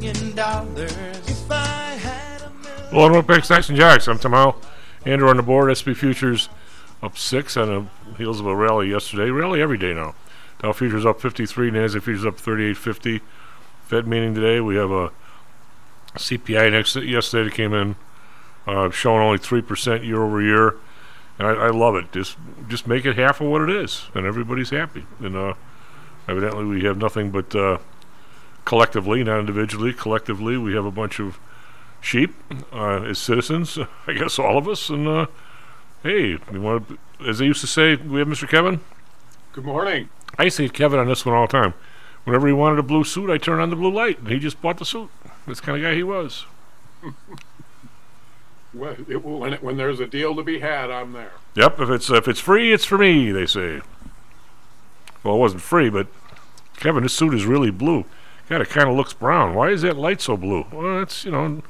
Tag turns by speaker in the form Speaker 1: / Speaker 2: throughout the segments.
Speaker 1: dollars, if I had a million
Speaker 2: Hello and welcome back to Stocks and Jocks. I'm Tom Howell. Andrew on the board. SP Futures up six on the heels of a rally yesterday. Rally every day now. Dow Futures up 53. Nasdaq Futures up 38.50. Fed meeting today. We have a CPI next yesterday that came in uh, showing only three percent year over year. And I, I love it. Just just make it half of what it is, and everybody's happy. And uh, evidently, we have nothing but uh, collectively, not individually. Collectively, we have a bunch of sheep uh, as citizens. I guess all of us. And uh, hey, we want to, as they used to say, we have Mr. Kevin.
Speaker 3: Good morning.
Speaker 2: I used to hate Kevin on this one all the time. Whenever he wanted a blue suit, I turned on the blue light, and he just bought the suit. That's the kind of guy he was.
Speaker 3: Well, it, when, it, when there's a deal to be had, I'm there.
Speaker 2: Yep, if it's if it's free, it's for me. They say. Well, it wasn't free, but Kevin, this suit is really blue. God, it kind of looks brown. Why is that light so blue? Well, it's you know,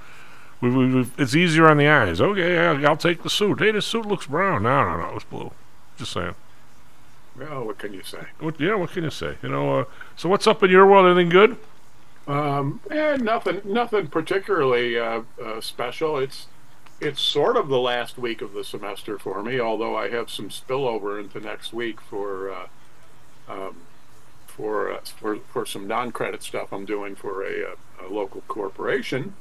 Speaker 2: we, we, we, it's easier on the eyes. Okay, I'll, I'll take the suit. Hey, this suit looks brown. No, no, no, it's blue. Just saying.
Speaker 3: Well, what can you say?
Speaker 2: What, yeah, what can you say? You know. Uh, so what's up in your world? Anything good?
Speaker 3: Um, eh, nothing, nothing particularly uh, uh, special. It's it's sort of the last week of the semester for me, although I have some spillover into next week for uh, um, for, uh, for for some non-credit stuff I'm doing for a, a local corporation.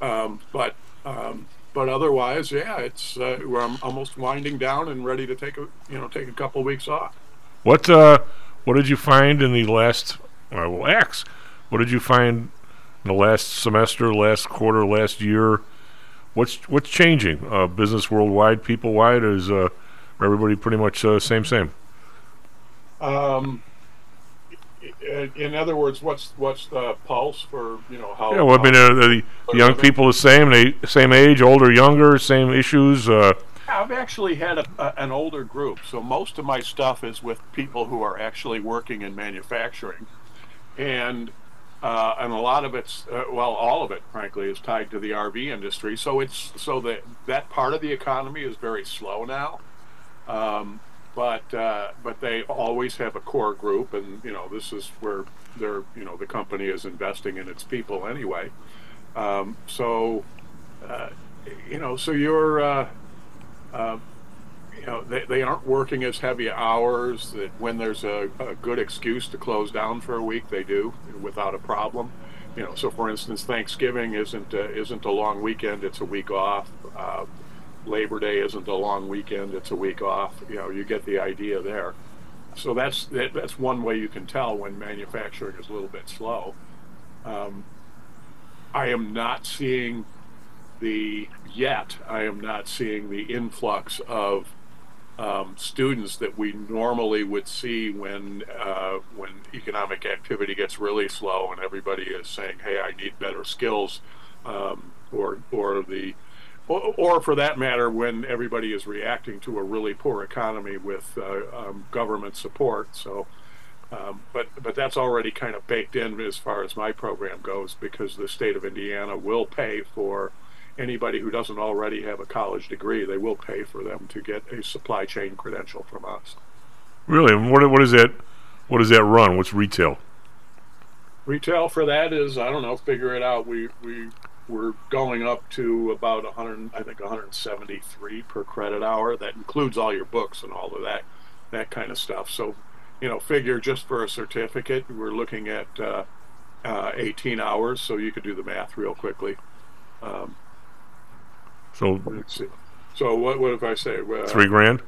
Speaker 3: Um, but um, but otherwise, yeah, it's uh, I'm almost winding down and ready to take a you know take a couple weeks off.
Speaker 2: What uh, what did you find in the last? Uh, well, X. What did you find in the last semester, last quarter, last year? What's what's changing? Uh, business worldwide, people wide, is uh, everybody pretty much uh, same same?
Speaker 3: Um, in other words, what's what's the pulse for you know how?
Speaker 2: Yeah, well, I mean, uh, the, the young people the same, they same age, older, younger, same issues. Uh,
Speaker 3: I've actually had a, a, an older group, so most of my stuff is with people who are actually working in manufacturing, and uh, and a lot of it's uh, well, all of it, frankly, is tied to the RV industry. So it's so that that part of the economy is very slow now. Um, but uh, but they always have a core group, and you know this is where they're you know the company is investing in its people anyway. Um, so uh, you know so you're uh, uh, you know they, they aren't working as heavy hours. That when there's a, a good excuse to close down for a week, they do without a problem. You know, so for instance, Thanksgiving isn't uh, isn't a long weekend; it's a week off. Labor Day isn't a long weekend; it's a week off. You know, you get the idea there. So that's that, that's one way you can tell when manufacturing is a little bit slow. Um, I am not seeing the yet. I am not seeing the influx of um, students that we normally would see when uh, when economic activity gets really slow and everybody is saying, "Hey, I need better skills," um, or or the or, or for that matter, when everybody is reacting to a really poor economy with uh, um, government support. So, um, but but that's already kind of baked in as far as my program goes because the state of Indiana will pay for anybody who doesn't already have a college degree. They will pay for them to get a supply chain credential from us.
Speaker 2: really, and what what is that? What does that run? What's retail?
Speaker 3: Retail for that is I don't know. Figure it out. We we we're going up to about 100. I think 173 per credit hour. That includes all your books and all of that that kind of stuff. So, you know, figure just for a certificate, we're looking at uh, uh, 18 hours, so you could do the math real quickly. Um,
Speaker 2: So
Speaker 3: let's see. So what what if I say uh,
Speaker 2: three grand.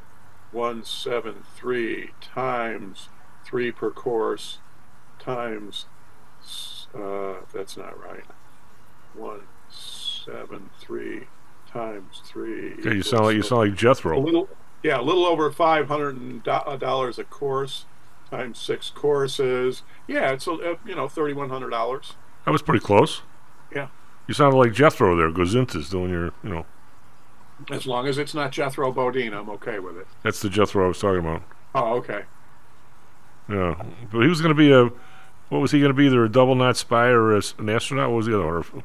Speaker 3: one seven three times three per course times uh, that's not right. One seven three times three.
Speaker 2: Okay, you sound like you sound like Jethro.
Speaker 3: a little yeah, a little over five hundred dollars a course times six courses. Yeah, it's a, uh, you know thirty one hundred dollars.
Speaker 2: That was pretty close.
Speaker 3: Yeah.
Speaker 2: You sounded like Jethro there, Gozintas, doing your, you know,
Speaker 3: As long as it's not Jethro Bodine, I'm okay with it.
Speaker 2: that's the Jethro I was talking about.
Speaker 3: Oh, okay.
Speaker 2: Yeah, but he was going to be a, what was he going to be? Either a double naught spy or a an astronaut. What was the other one?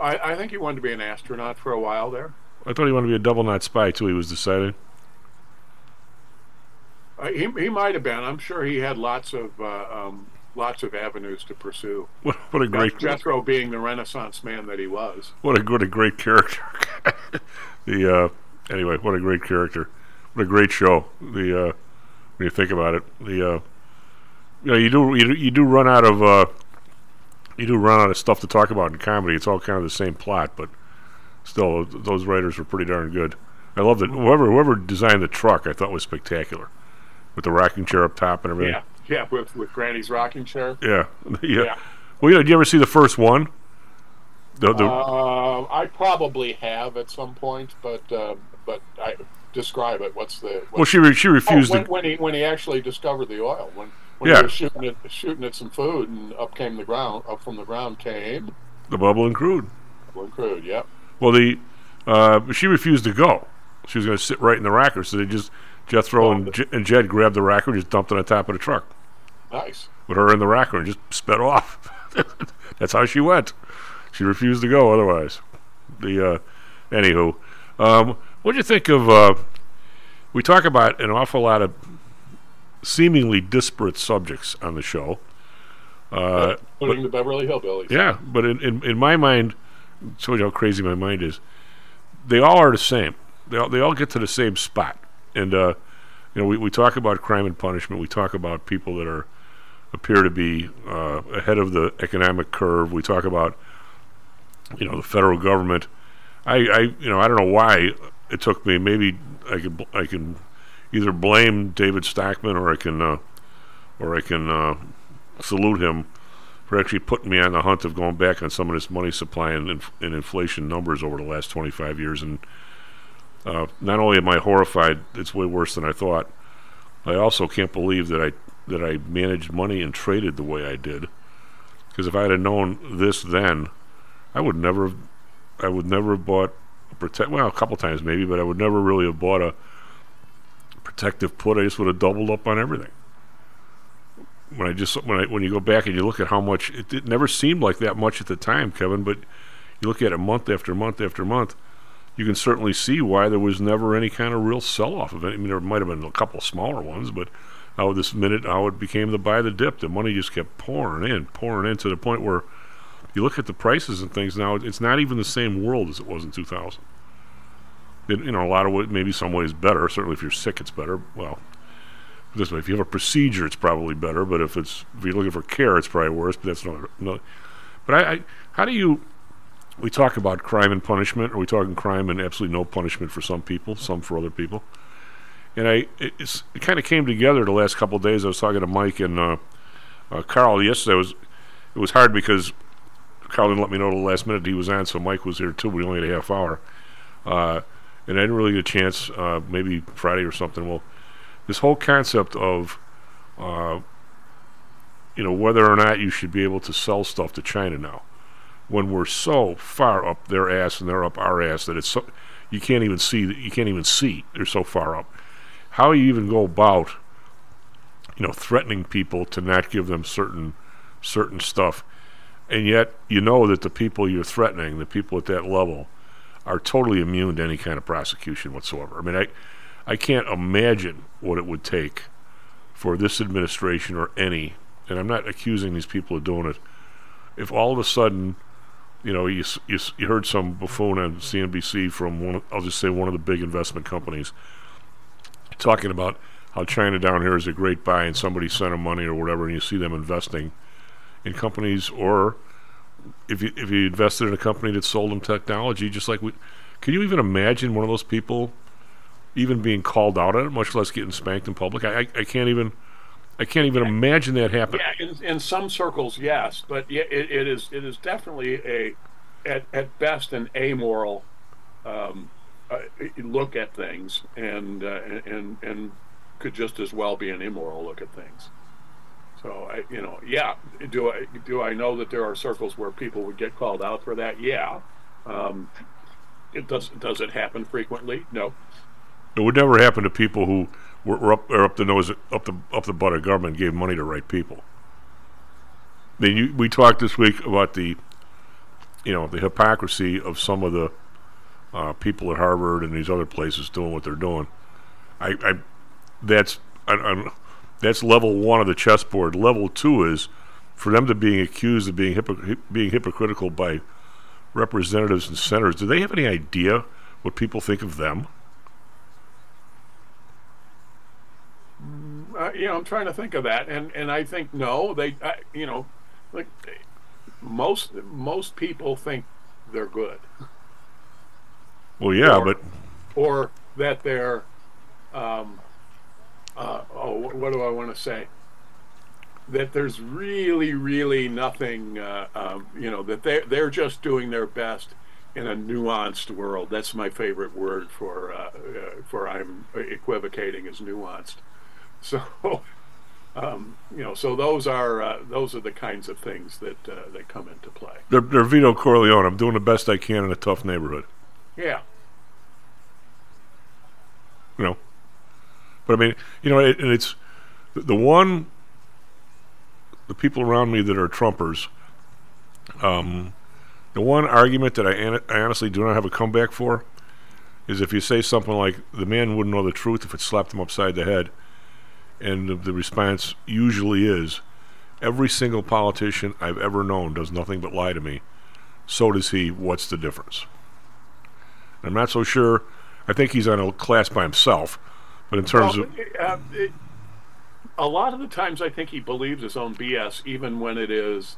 Speaker 3: I, I think he wanted to be an astronaut for a while there.
Speaker 2: I thought he wanted to be a double naught spy too. He was decided.
Speaker 3: Uh, he he might have been. I'm sure he had lots of uh, um, lots of avenues to pursue.
Speaker 2: What, what a great,
Speaker 3: Jethro being the Renaissance man that he was.
Speaker 2: what a what a great character. the uh, anyway, what a great character. What a great show. The uh, when you think about it, the uh, you know you do you, do- you do run out of uh, you do run out of stuff to talk about in comedy. It's all kind of the same plot, but still, those writers were pretty darn good. I loved it. Whoever whoever designed the truck, I thought was spectacular, with the rocking chair up top and everything.
Speaker 3: Yeah, yeah, with with Granny's rocking chair.
Speaker 2: Yeah, yeah.
Speaker 3: Yeah.
Speaker 2: Well, you know, did you ever see the first one? The, the,
Speaker 3: Uh, I probably have at some point, but uh, but I describe it. What's the? What's
Speaker 2: well, she re- she
Speaker 3: Oh,
Speaker 2: refused
Speaker 3: when,
Speaker 2: to.
Speaker 3: when he when he actually discovered the oil when when
Speaker 2: Yeah.
Speaker 3: shooting at, shooting at some food and up came the ground up from the ground came
Speaker 2: The bubble and crude.
Speaker 3: one crude yep
Speaker 2: Well, the uh, she refused to go. She was going to sit right in the racker. so they just Jethro
Speaker 3: Oh,
Speaker 2: and, J- and Jed grabbed the racker and just dumped it on top of the truck
Speaker 3: nice
Speaker 2: with her in the racker and just sped off. That's how she went. She refused to go otherwise. The uh, anywho, um, what do you think of? Uh, we talk about an awful lot of seemingly disparate subjects on the show. Uh,
Speaker 3: including the Beverly Hillbillies
Speaker 2: yeah, but in, in, in my mind, shows you how crazy my mind is. They all are the same. They all, they all get to the same spot. And uh, you know, we, we talk about crime and punishment. We talk about people that are appear to be uh, ahead of the economic curve. We talk about you know the federal government. I, I you know I don't know why it took me. Maybe I could I can either blame David Stockman or I can uh, or I can uh, salute him for actually putting me on the hunt of going back on some of this money supply and, inf- and inflation numbers over the last 25 years. And uh, not only am I horrified, it's way worse than I thought. I also can't believe that I that I managed money and traded the way I did. Because if I had known this then, I would never. I would never have bought. Well, a couple times maybe, but I would never really have bought a protective put. I just would have doubled up on everything when I just when I when you go back and you look at how much it, it never seemed like that much at the time, Kevin, but you look at it month after month after month, you can certainly see why there was never any kind of real sell off of it. I mean, there might have been a couple smaller ones, but how this minute how it became the buy the dip, the money just kept pouring in, pouring in to the point where you look at the prices and things now, it's not even the same world as it was in 2000. You know, a lot of ways, maybe some ways better. Certainly, if you're sick, it's better. Well, this way, if you have a procedure, it's probably better. But if it's if you're looking for care, it's probably worse. But that's not. No, but I, I, how do you? We talk about crime and punishment. Are we talking crime and absolutely no punishment for some people, some for other people? And I, it, it kind of came together the last couple days. I was talking to Mike and uh, uh, Carl yesterday. It was it was hard because Carl didn't let me know the last minute he was on, so Mike was here too. We only had a half hour, uh, and I didn't really get a chance. Uh, maybe Friday or something. Well, this whole concept of, uh, you know, whether or not you should be able to sell stuff to China now, when we're so far up their ass and they're up our ass that it's so you can't even see you can't even see they're so far up. How you even go about, you know, threatening people to not give them certain certain stuff, and yet you know that the people you're threatening, the people at that level, are totally immune to any kind of prosecution whatsoever. I mean, I I can't imagine what it would take for this administration or any, and I'm not accusing these people of doing it, if all of a sudden, you know, you, you, you heard some buffoon on CNBC from one, I'll just say one of the big investment companies, talking about how China down here is a great buy and somebody sent them money or whatever, and you see them investing in companies, or if you if you invested in a company that sold them technology, just like we, can you even imagine one of those people even being called out on it, much less getting spanked in public? I I, I can't even. I can't even imagine that happening.
Speaker 3: Yeah, in, in some circles, yes, but it, it is it is definitely a at, at best an amoral um, uh, look at things, and uh, and and could just as well be an immoral look at things. So I, you know, yeah, do I do I know that there are circles where people would get called out for that? Yeah. Um, it does does it happen frequently? No.
Speaker 2: It would never happen to people who were, were up or up the nose, up the up the butt of government, and gave money to right people. I mean, you, we talked this week about the, you know, the hypocrisy of some of the uh, people at Harvard and these other places doing what they're doing. I, I that's I, I'm, that's level one of the chessboard. Level two is for them to being accused of being hypocr- being hypocritical by representatives and senators. Do they have any idea what people think of them?
Speaker 3: uh, you know, I'm trying to think of that, and and I think no, they, uh, you know, like most most people think they're good.
Speaker 2: Well, yeah,
Speaker 3: or,
Speaker 2: but
Speaker 3: or that they're, um, uh, oh, what, do I want to say? That there's really, really nothing, uh, um, you know, that they they're just doing their best in a nuanced world. That's my favorite word for uh, uh, for I'm equivocating is nuanced. So, um, you know, so those are uh, those are the kinds of things that uh, that come into play.
Speaker 2: they're, they're Vito Corleone. I'm doing the best I can in a tough neighborhood.
Speaker 3: Yeah,
Speaker 2: you know. But I mean, you know, it, and it's the, one, the people around me that are Trumpers. Um, the one argument that I, an- I honestly do not have a comeback for is if you say something like the man wouldn't know the truth if it slapped him upside the head, and the, the response usually is, every single politician I've ever known does nothing but lie to me. So does he. What's the difference? I'm not so sure. I think he's on a class by himself. But in terms
Speaker 3: Well,
Speaker 2: of
Speaker 3: uh, it, a lot of the times, I think he believes his own BS, even when it is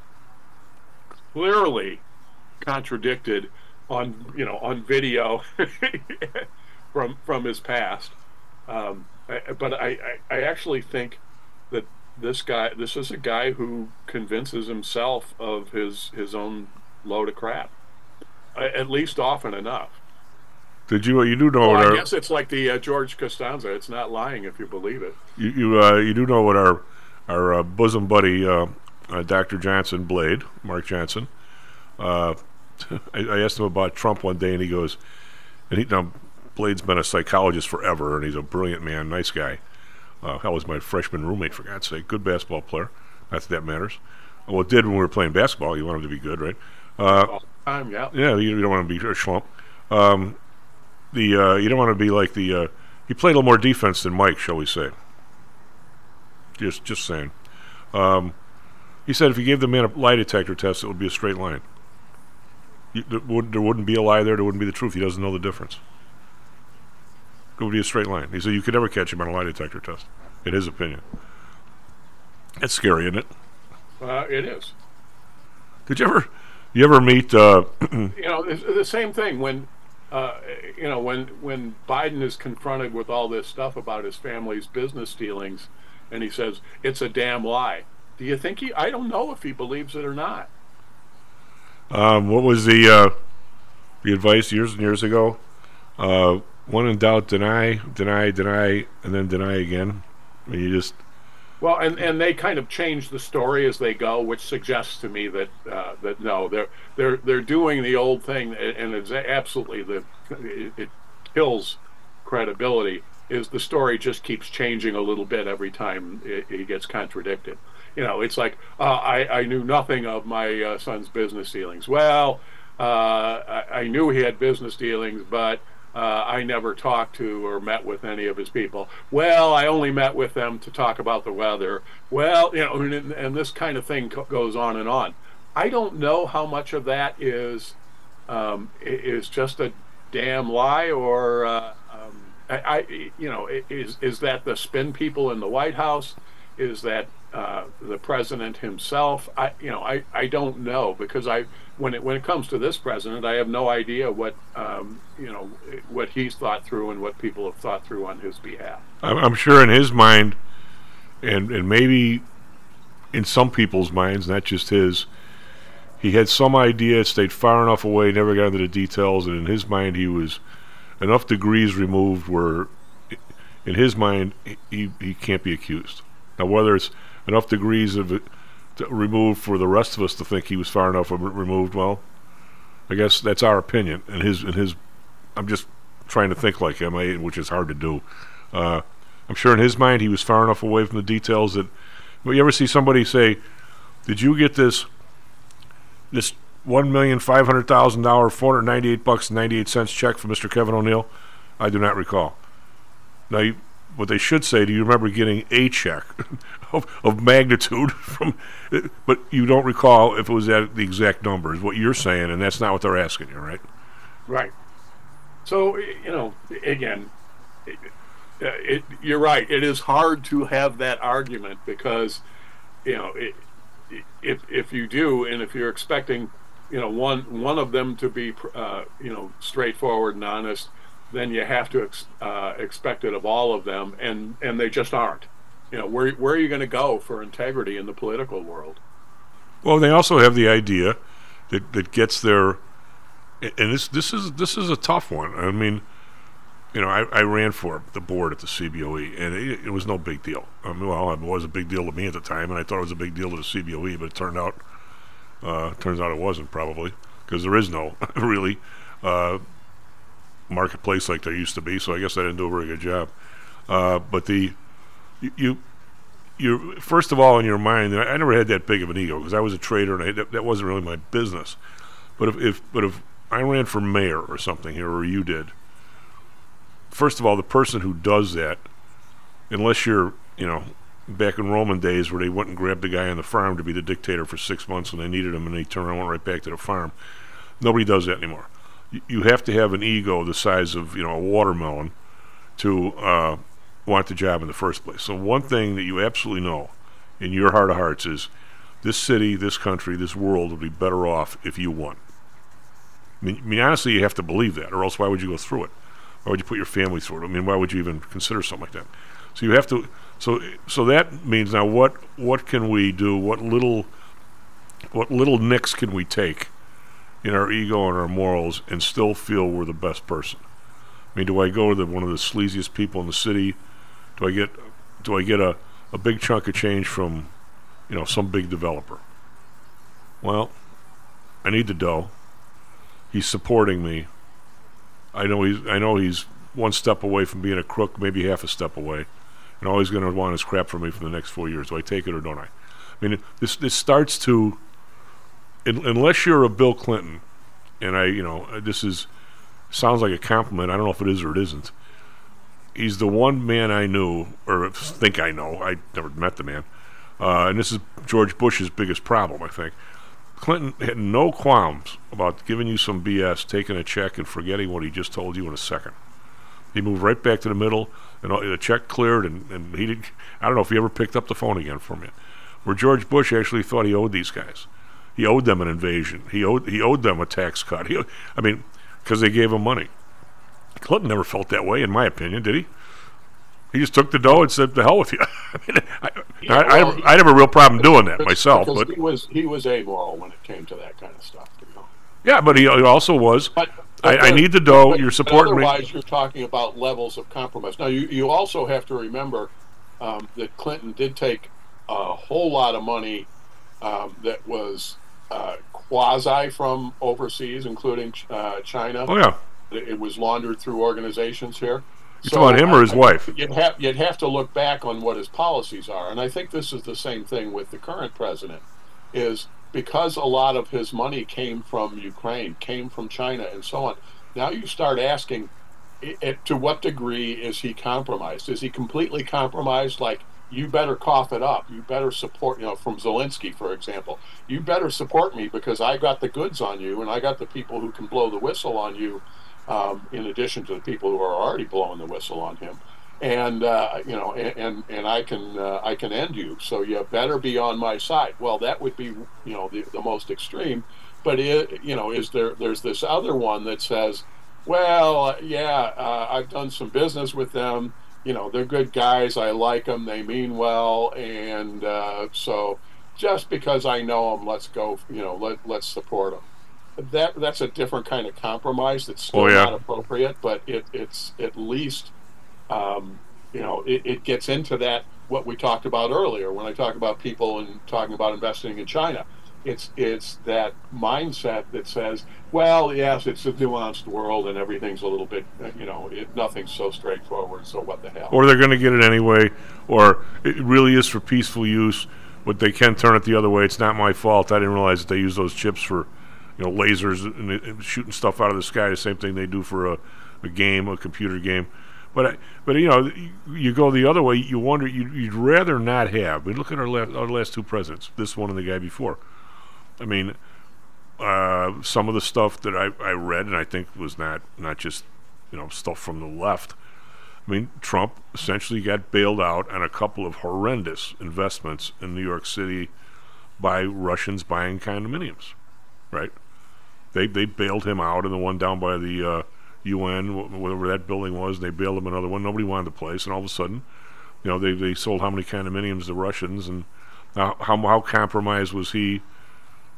Speaker 3: clearly contradicted on you know on video from from his past. Um, I, but I, I, I actually think that this guy this is a guy who convinces himself of his his own load of crap, at least often enough.
Speaker 2: Did you you do know
Speaker 3: Well,
Speaker 2: what
Speaker 3: I
Speaker 2: our
Speaker 3: guess it's like the uh, George Costanza. It's not lying if you believe it.
Speaker 2: you you, uh, you do know what our our uh, bosom buddy uh, uh, Dr. Johnson Blade Mark Johnson. Uh, I, I asked him about Trump one day, and he goes, and he now Blade's been a psychologist forever, and he's a brilliant man, nice guy. Uh, hell was my freshman roommate for God's sake, good basketball player. Not that that matters. Well, it did when we were playing basketball. You want him to be good, right? Uh,
Speaker 3: All the time, yeah.
Speaker 2: Yeah, you, you don't want to be a schlump. Um, the uh, you don't want to be like the. Uh, he played a little more defense than Mike, shall we say? Just just saying. Um, he said if you gave the man a lie detector test, it would be a straight line. You, there, would, there wouldn't be a lie there. There wouldn't be the truth. He doesn't know the difference. It would be a straight line. He said you could never catch him on a lie detector test, in his opinion. That's scary, isn't it?
Speaker 3: Uh, it is.
Speaker 2: Did you ever, you ever meet? Uh,
Speaker 3: You know, the same thing when, uh, you know, when when Biden is confronted with all this stuff about his family's business dealings, and he says it's a damn lie. Do you think he? I don't know if he believes it or not.
Speaker 2: Um, what was the uh, the advice years and years ago? Uh, when in doubt, deny, deny, deny, and then deny again. I mean, you just
Speaker 3: Well, and, and they kind of change the story as they go, which suggests to me that uh, that no, they're they're they're doing the old thing, and it's absolutely the it, it kills credibility. Is the story just keeps changing a little bit every time it, it gets contradicted? You know, it's like uh, I I knew nothing of my uh, son's business dealings. Well, uh, I, I knew he had business dealings, but uh, I never talked to or met with any of his people. Well, I only met with them to talk about the weather. Well, you know, and, and this kind of thing co- goes on and on. I don't know how much of that is um, is just a damn lie, or uh, um, I, I, you know, is is that the spin people in the White House? Is that uh, the president himself? I, you know, I, I don't know because I when it when it comes to this president, I have no idea what um, you know what he's thought through and what people have thought through on his behalf.
Speaker 2: I'm, I'm sure in his mind, and and maybe in some people's minds, not just his, he had some idea, stayed far enough away, never got into the details, and in his mind, he was enough degrees removed where, in his mind, he he can't be accused. Now, whether it's enough degrees of it removed for the rest of us to think he was far enough removed, well, I guess that's our opinion. And his and his, I'm just trying to think like him, which is hard to do. Uh, I'm sure in his mind he was far enough away from the details that. Well, you ever see somebody say, "Did you get this this one million five hundred thousand dollar four hundred ninety eight bucks ninety eight cents check from Mr. Kevin O'Neill?" I do not recall. Now, you, what they should say, do you remember getting a check of, of magnitude from, but you don't recall if it was at the exact number, is what you're saying, and that's not what they're asking you, right?
Speaker 3: Right. So you know, again, it, it, you're right. It is hard to have that argument because, you know, it, if if you do, and if you're expecting, you know, one one of them to be, uh, you know, straightforward and honest, then you have to ex, uh, expect it of all of them, and and they just aren't. You know, where where are you going to go for integrity in the political world?
Speaker 2: Well, they also have the idea that that gets their, and this this is this is a tough one. I mean, you know, I, I ran for the board at the CBOE, and it, it was no big deal. I mean, well, it was a big deal to me at the time, and I thought it was a big deal to the CBOE, but it turned out, uh, turns out it wasn't probably because there is no really uh, marketplace like there used to be. So I guess I didn't do a very good job. Uh, but the you, you you first of all in your mind, I, I never had that big of an ego because I was a trader and I, that, that wasn't really my business. But if, if but if I ran for mayor or something here, or you did, first of all, the person who does that, unless you're you know back in Roman days where they went and grabbed the guy on the farm to be the dictator for six months and they needed him and they turned around and went right back to the farm. Nobody does that anymore. You, you have to have an ego the size of you know a watermelon to uh, want the job in the first place. So one thing that you absolutely know in your heart of hearts is this city, this country, this world would be better off if you won. I mean, I mean, honestly, you have to believe that, or else why would you go through it? Why would you put your family through it? I mean, why would you even consider something like that? So you have to. So so that means now what what can we do? What little what little nicks can we take in our ego and our morals and still feel we're the best person? I mean, do I go to the, one of the sleaziest people in the city? Do I get do I get a, a big chunk of change from you know some big developer? Well, I need the dough. He's supporting me. I know he's I know he's one step away from being a crook, maybe half a step away, and all he's going to want is crap from me for the next four years. Do I take it or don't I? I mean, this this starts to un- unless you're a Bill Clinton, and I you know this is sounds like a compliment. I don't know if it is or it isn't. He's the one man I knew, or think I know. I never met the man, uh, and this is George Bush's biggest problem, I think. Clinton had no qualms about giving you some BS, taking a check, and forgetting what he just told you in a second. He moved right back to the middle, and the check cleared, and, and he didn't. I don't know if he ever picked up the phone again from you. Where George Bush actually thought he owed these guys, he owed them an invasion. He owed he owed them a tax cut. He, I mean, because they gave him money. Clinton never felt that way, in my opinion, did he? He just took the dough and said, "The hell with you." I, mean, I,
Speaker 3: Yeah, well,
Speaker 2: I,
Speaker 3: he-
Speaker 2: I have a real problem doing that myself, but
Speaker 3: he was he was amoral when it came to that kind of stuff. You know?
Speaker 2: yeah, but he, he also was.
Speaker 3: But,
Speaker 2: I,
Speaker 3: but
Speaker 2: I
Speaker 3: the-
Speaker 2: need the dough.
Speaker 3: but-
Speaker 2: You're supporting me.
Speaker 3: Otherwise, you're talking about levels of compromise. Now, you, you also have to remember um, that Clinton did take a whole lot of money um, that was uh, quasi from overseas, including uh, China.
Speaker 2: Oh yeah,
Speaker 3: It, it was laundered through organizations here.
Speaker 2: you talking about him or his
Speaker 3: I-
Speaker 2: wife?
Speaker 3: You'd have you'd have to look back on what his policies are, and I think this is the same thing with the current president, is because a lot of his money came from Ukraine, came from China, and so on. Now you start asking, i i to what degree is he compromised? Is he completely compromised? Like you better cough it up. You better support. You know, from Zelensky, for example, you better support me because I got the goods on you, and I got the people who can blow the whistle on you um, in addition to the people who are already blowing the whistle on him. and uh, you know, and and, and I can uh, I can end you. So you better be on my side. Well, that would be you know the, the most extreme. But it, you know, is there there's this other one that says, well, yeah, uh, I've done some business with them. You know, they're good guys. I like them. They mean well, and uh, so just because I know them, let's go. You know, let let's support them. That that's a different kind of compromise. That's still
Speaker 2: Oh, yeah.
Speaker 3: not appropriate, but it, it's at least um, you know, it, it gets into that what we talked about earlier when I talk about people and talking about investing in China. It's it's that mindset that says, well, yes, it's a nuanced world and everything's a little bit, you know, it, nothing's so straightforward. So what the hell?
Speaker 2: or they're going to get it anyway, or it really is for peaceful use, but they can turn it the other way. It's not my fault. I didn't realize that they use those chips for, you know, lasers and, shooting stuff out of the sky. The same thing they do for a, a game, a computer game. But but you know, you, go the other way. You wonder. You'd, you'd rather not have. Mean, look at our last, our last two presidents. This one and the guy before. I mean, uh, some of the stuff that I, I read and I think was not not just you know stuff from the left. I mean, Trump essentially got bailed out on a couple of horrendous investments in New York City by Russians buying condominiums, right? They they bailed him out, and the one down by the uh, UN, wh- whatever that building was, they bailed him another one. Nobody wanted the place, and all of a sudden, you know, they, they sold how many condominiums to Russians, and how how, how compromised was he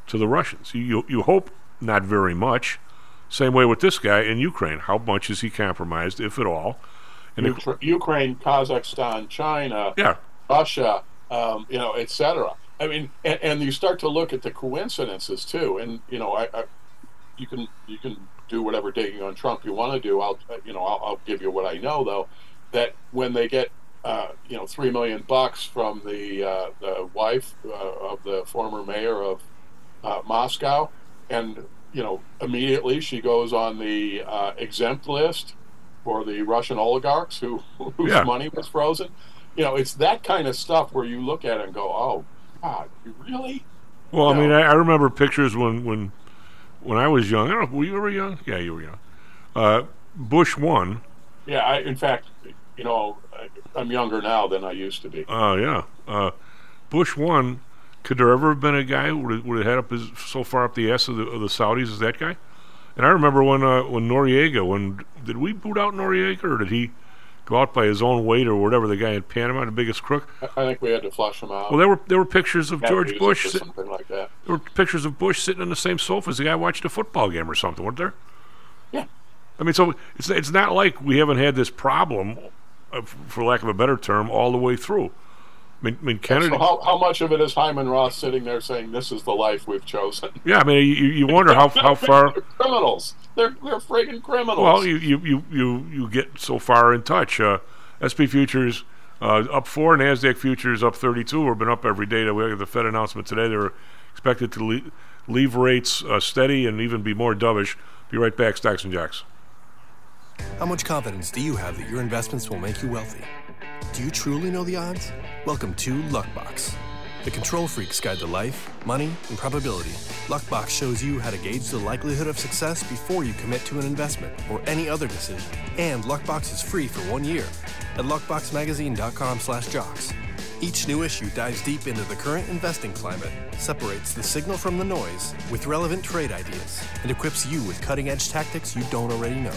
Speaker 2: to the Russians? You, you you hope not very much. Same way with this guy in Ukraine. How much is he compromised, if at all? And
Speaker 3: Ukra- Ukraine, Kazakhstan, China,
Speaker 2: yeah,
Speaker 3: Russia, um, you know, etc. I mean, and, and you start to look at the coincidences too. And you know, I, I you can you can do whatever digging on Trump you want to do. I'll you know I'll, I'll give you what I know though that when they get uh, you know three million bucks from the uh, the wife uh, of the former mayor of uh, Moscow, and you know immediately she goes on the uh, exempt list for the Russian oligarchs who whose
Speaker 2: Yeah.
Speaker 3: money was frozen. You know, it's that kind of stuff where you look at it and go, "Oh God, you really?"
Speaker 2: Well, I mean, I, I remember pictures when when when I was young. I don't know. Were you ever young? Yeah, you were young. Uh, Bush won.
Speaker 3: Yeah, I, in fact, you know, I, I'm younger now than I used to be.
Speaker 2: Oh yeah. Uh, Bush won. Could there ever have been a guy who would, would have had up his, so far up the ass of the, of the Saudis as that guy? And I remember when uh, when Noriega, when did we boot out Noriega, or did he out by his own weight, or whatever? The guy in Panama, the biggest crook.
Speaker 3: I, think we had to flush him out.
Speaker 2: Well, there were there were pictures of George Bush. Sit,
Speaker 3: something like that.
Speaker 2: there were pictures of Bush sitting on the same sofa as the guy watching a football game or something, weren't there?
Speaker 3: Yeah.
Speaker 2: I mean, so it's it's not like we haven't had this problem, uh, for lack of a better term, all the way through. I mean, I mean Kennedy.
Speaker 3: So how, how much of it is Hyman Roth sitting there saying, "This is the life we've chosen"?
Speaker 2: yeah, I mean, you, you wonder how how far.
Speaker 3: They're criminals. They're they're friggin' criminals.
Speaker 2: Well, you you, you, you, you get so far in touch. Uh, SP futures uh, up four, Nasdaq futures up 32. We've been up every day. We had the Fed announcement today. They're expected to le- leave rates uh, steady and even be more dovish. Be right back, Stocks and Jocks.
Speaker 4: How much confidence do you have that your investments will make you wealthy? Do you truly know the odds? Welcome to Luckbox, the control freak's guide to life, money, and probability. Luckbox shows you how to gauge the likelihood of success before you commit to an investment or any other decision. And Luckbox is free for one year at luckboxmagazine.com/jocks. Each new issue dives deep into the current investing climate, separates the signal from the noise with relevant trade ideas, and equips you with cutting-edge tactics you don't already know.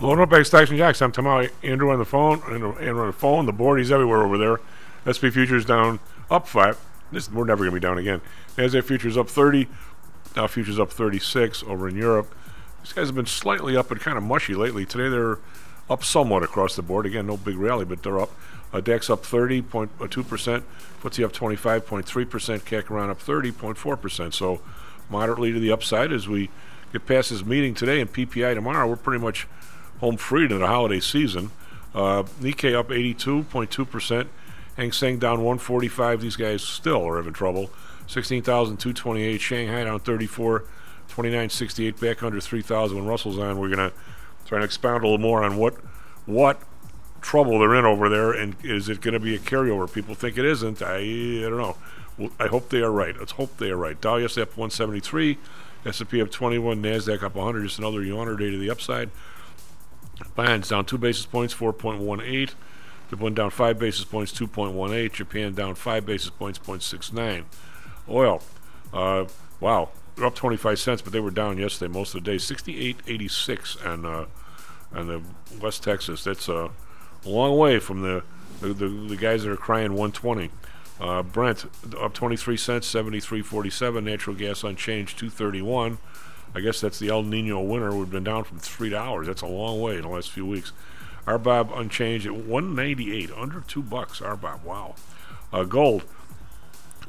Speaker 2: Loading up Stocks and Jocks. I'm tomorrow. Andrew on the phone. Andrew, Andrew on the phone. The board. He's everywhere over there. SP futures down up five. This we're never gonna be down again. Nasdaq futures up 30. Dow futures up 36 over in Europe. These guys have been slightly up and kind of mushy lately. Today they're up somewhat across the board. Again, no big rally, but they're up. Uh, DAX up 30.2 percent. FTSE up 25.3 percent. CAC around up 30.4 percent. So moderately to the upside as we get past this meeting today and PPI tomorrow. We're pretty much home free to the holiday season. Uh, Nikkei up 82.2%. Hang Seng down 145. These guys still are having trouble. 16,228. Shanghai down 34. 2968 back under 3,000. When Russell's on, we're going to try and expound a little more on what what trouble they're in over there, and is it going to be a carryover? People think it isn't. I, I don't know. Well, I hope they are right. Let's hope they are right. Dow yesterday up 173. S&P up 21. Nasdaq up 100. Just another yawner day to the upside. Bonds down two basis points, 4.18. Japan down five basis points, 2.18. Japan down five basis points, 0.69. Oil, uh, wow, they're up 25 cents, but they were down yesterday most of the day. 68.86 on uh, on the West Texas. That's a long way from the the, the, the guys that are crying 120. Uh, Brent up 23 cents, 73.47. Natural gas unchanged, 231. I guess that's the El Nino winter. We've been down from three dollars. That's a long way in the last few weeks. RBOB unchanged at 198, under two bucks. RBOB, wow. Uh, gold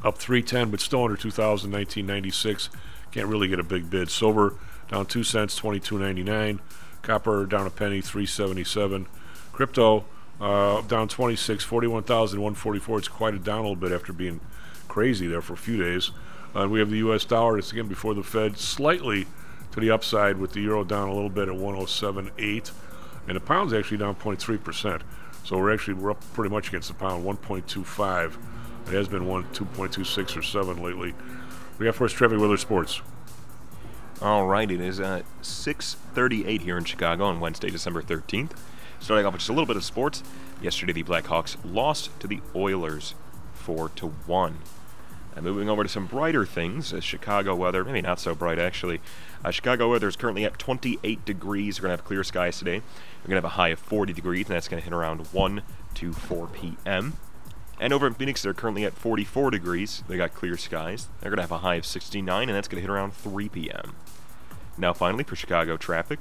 Speaker 2: up 310, but still under 2,019.96. Can't really get a big bid. Silver down two cents, 22.99. Copper down a penny, 377. Crypto uh, down 26, 41,144. It's quieted down a little bit after being crazy there for a few days. Uh, we have the U.S. dollar. It's again before the Fed, slightly to the upside with the euro down a little bit at 107.8, and the pound's actually down 0.3 percent. So we're actually we're up pretty much against the pound, 1.25. It has been one 2.26 or seven lately. We got first traffic weather sports.
Speaker 5: All right, it is uh, 6:38 here in Chicago on Wednesday, December 13th. Starting off with just a little bit of sports. Yesterday, the Blackhawks lost to the Oilers, four to one. And moving over to some brighter things, uh, Chicago weather, maybe not so bright actually. Uh, Chicago weather is currently at 28 degrees. We're going to have clear skies today. We're going to have a high of 40 degrees, and that's going to hit around 1 to 4 p.m. And over in Phoenix, they're currently at 44 degrees. They got clear skies. They're going to have a high of 69, and that's going to hit around 3 p.m. Now, finally, for Chicago traffic,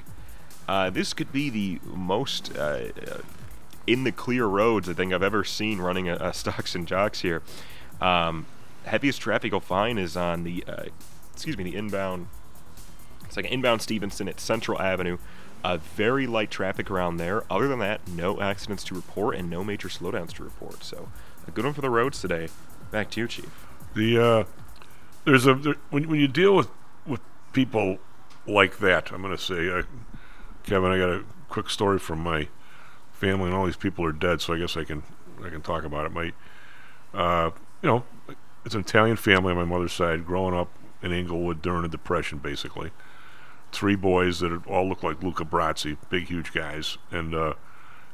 Speaker 5: uh, this could be the most uh, in the clear roads I think I've ever seen running a, a stocks and jocks here. Um, heaviest traffic you'll find is on the, uh, excuse me, the inbound. It's like inbound Stevenson at Central Avenue. Uh, very light traffic around there. Other than that, no accidents to report and no major slowdowns to report. So, a good one for the roads today. Back to you, Chief.
Speaker 2: The uh, there's a there, when when you deal with with people like that, I'm going to say, uh, Kevin, I got a quick story from my family, and all these people are dead, so I guess I can I can talk about it. My, uh, you know, it's an Italian family on my mother's side, growing up in Inglewood during the Depression, basically. Three boys that all look like Luca Brasi, big, huge guys, and uh,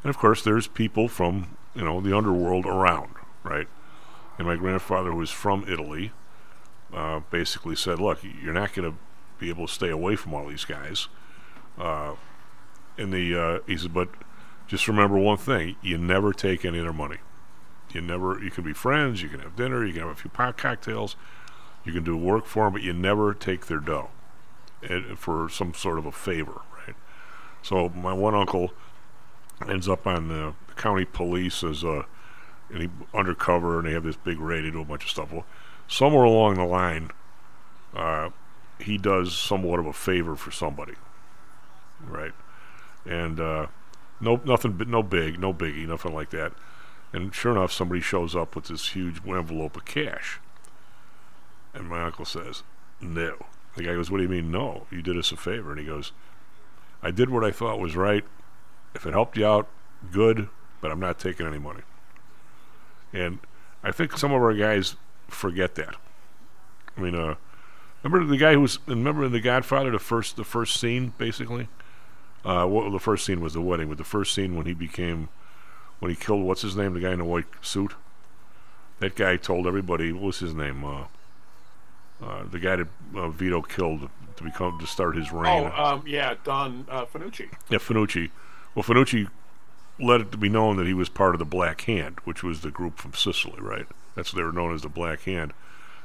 Speaker 2: and of course there's people from you know the underworld around, right? And my grandfather, who was from Italy, uh, basically said, "Look, you're not going to be able to stay away from all these guys." Uh, and the uh, he said, "But just remember one thing: you never take any of their money. You never. You can be friends. You can have dinner. You can have a few pot cocktails. You can do work for them, but you never take their dough for some sort of a favor, right?" So my one uncle ends up on the county police as a and he undercover and they have this big raid they do a bunch of stuff well somewhere along the line uh, he does somewhat of a favor for somebody right and uh, no nothing no big no biggie nothing like that and sure enough somebody shows up with this huge envelope of cash. And my uncle says no. The guy goes what do you mean no? You did us a favor. And he goes i did what i thought was right. If it helped you out good but i'm not taking any money. And I think some of our guys forget that. I mean, uh, remember the guy who was remember in The Godfather the first the first scene basically. Uh, what the first scene was the wedding, but the first scene when he became when he killed what's his name the guy in the white suit. That guy told everybody what was his name. Uh, uh, the guy that uh, Vito killed to become to start his reign.
Speaker 3: Oh, um, yeah, Don uh, Fanucci.
Speaker 2: Yeah, Fanucci. Well, Fanucci let it be known that he was part of the Black Hand, which was the group from Sicily, right? That's what they were known as the Black Hand.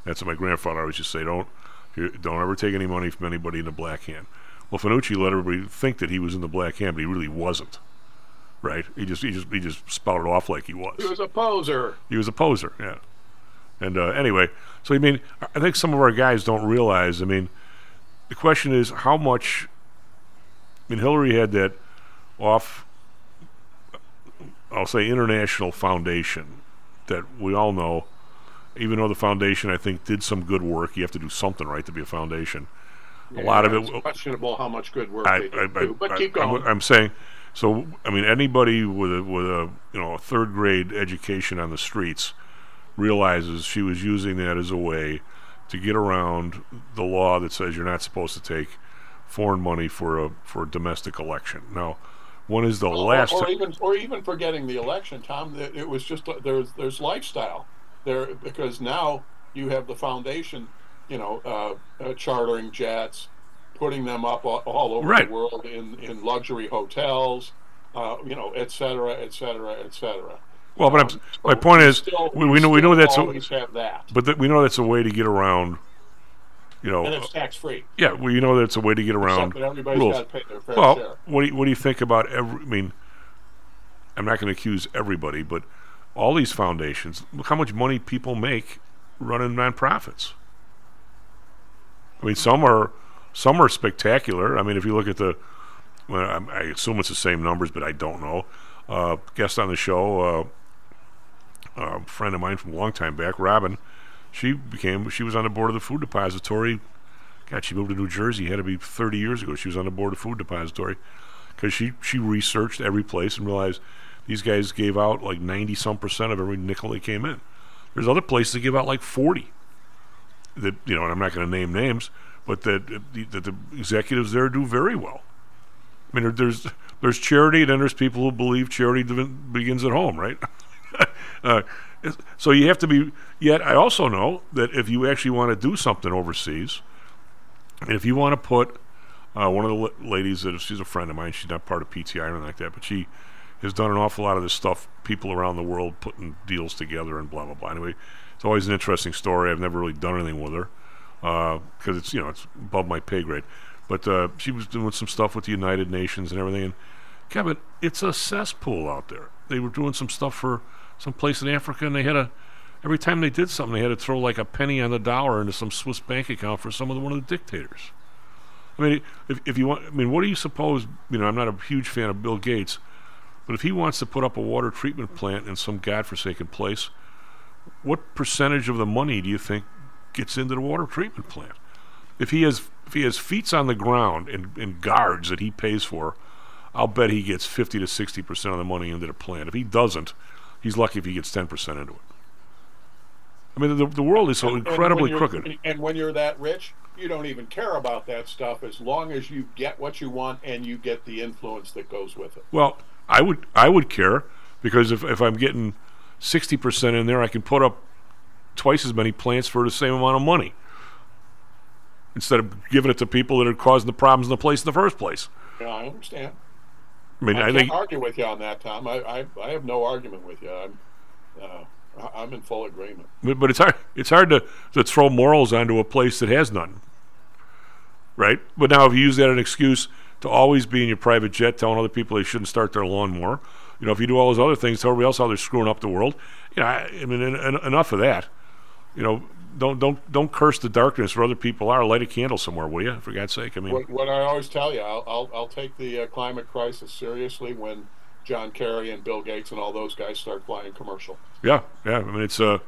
Speaker 2: That's what my grandfather always used to say: don't don't ever take any money from anybody in the Black Hand. Well, Fanucci let everybody think that he was in the Black Hand, but he really wasn't. Right? He just he just he just spouted off like he was.
Speaker 3: He was a poser.
Speaker 2: He was a poser, yeah. And uh, anyway, so I mean, I think some of our guys don't realize. I mean, the question is how much. I mean, Hillary had that off. I'll say international foundation that we all know. Even though the foundation, I think, did some good work, you have to do something right to be a foundation. a lot of
Speaker 3: it's
Speaker 2: it.
Speaker 3: questionable how much good work
Speaker 2: I,
Speaker 3: they
Speaker 2: I,
Speaker 3: did
Speaker 2: I,
Speaker 3: but keep
Speaker 2: I'm-
Speaker 3: going.
Speaker 2: I'm, saying, so I mean, anybody with a with a you know a third grade education on the streets realizes she was using that as a way to get around the law that says you're not supposed to take foreign money for a for a domestic election. Now, when is the
Speaker 3: Or-
Speaker 2: last
Speaker 3: or,
Speaker 2: ti-
Speaker 3: even or even forgetting the election, Tom. It, it was just like there's there's lifestyle there because now you have the foundation, you know, uh, uh, chartering jets, putting them up all, all over
Speaker 2: Right.
Speaker 3: the world in in luxury hotels, uh, you know, et cetera, et cetera, et cetera.
Speaker 2: Well, but I'm,
Speaker 3: Um,
Speaker 2: my point is,
Speaker 3: still-
Speaker 2: we, we know we know that's a,
Speaker 3: always have that,
Speaker 2: but that we know that's a way to get around. You know,
Speaker 3: and it's tax free.
Speaker 2: Yeah, well, you know that's a way to get around rules.
Speaker 3: gotta pay their fair
Speaker 2: well,
Speaker 3: share.
Speaker 2: what do you, what do you think about every? I mean, I'm not going to accuse everybody, but all these foundations, look how much money people make running nonprofits. I mean, some are some are spectacular. I mean, if you look at the, well, I assume it's the same numbers, but I don't know. Uh, guest on the show, uh, a friend of mine from a long time back, Robin. She became she was on the board of the food depository God, she moved to New Jersey. Had to be 30 years ago. She was on the board of food depository because she she researched every place and realized these guys gave out like 90 some percent of every nickel that came in. There's other places that give out like 40. That you know, and I'm not going to name names, but that that the executives there do very well. I mean, there's there's charity, and then there's people who believe charity begins at home, right? uh, so you have to be. Yet I also know that if you actually want to do something overseas, and if you want to put uh, one of the la- ladies that she's a friend of mine, she's not part of PTI or anything like that, but she has done an awful lot of this stuff. People around the world putting deals together and blah blah blah. Anyway, it's always an interesting story. I've never really done anything with her because it's you know it's above my pay grade. But uh, she was doing some stuff with the United Nations and everything. And Kevin, it's a cesspool out there. They were doing some stuff for some place in Africa, and they had a every time they did something, they had to throw like a penny on the dollar into some Swiss bank account for some of the, one of the dictators. I mean, if, if you want, I mean, what do you suppose? You know, I'm not a huge fan of Bill Gates, but if he wants to put up a water treatment plant in some godforsaken place, what percentage of the money do you think gets into the water treatment plant? If he has if he has feet on the ground and, and guards that he pays for, I'll bet he gets 50 to 60 percent of the money into the plant. If he doesn't, he's lucky if he gets 10 percent into it. I mean, the, the world is so
Speaker 3: And- and
Speaker 2: incredibly
Speaker 3: when
Speaker 2: crooked.
Speaker 3: And when you're that rich, you don't even care about that stuff as long as you get what you want and you get the influence that goes with it.
Speaker 2: Well, I would I would care because if, if I'm getting 60 percent in there, I can put up twice as many plants for the same amount of money instead of giving it to people that are causing the problems in the place in the first place.
Speaker 3: Yeah, I understand.
Speaker 2: I mean, I,
Speaker 3: can't
Speaker 2: think
Speaker 3: argue with you on that, Tom. I, I, I have no argument with you. I'm, uh, I- I'm in full agreement.
Speaker 2: But, but it's hard. It's hard to, to throw morals onto a place that has none, right? But now, if you use that as an excuse to always be in your private jet, telling other people they shouldn't start their lawn more, you know, if you do all those other things, tell everybody else how they're screwing up the world. You know, I, I mean, en- en- enough of that. You know, don't don't don't curse the darkness where other people are. Light a candle somewhere, will you? For God's sake. I mean,
Speaker 3: What, what I always tell you, I'll, I'll, I'll take the uh, climate crisis seriously when John Kerry and Bill Gates and all those guys start flying commercial.
Speaker 2: Yeah, yeah. I mean, it's uh,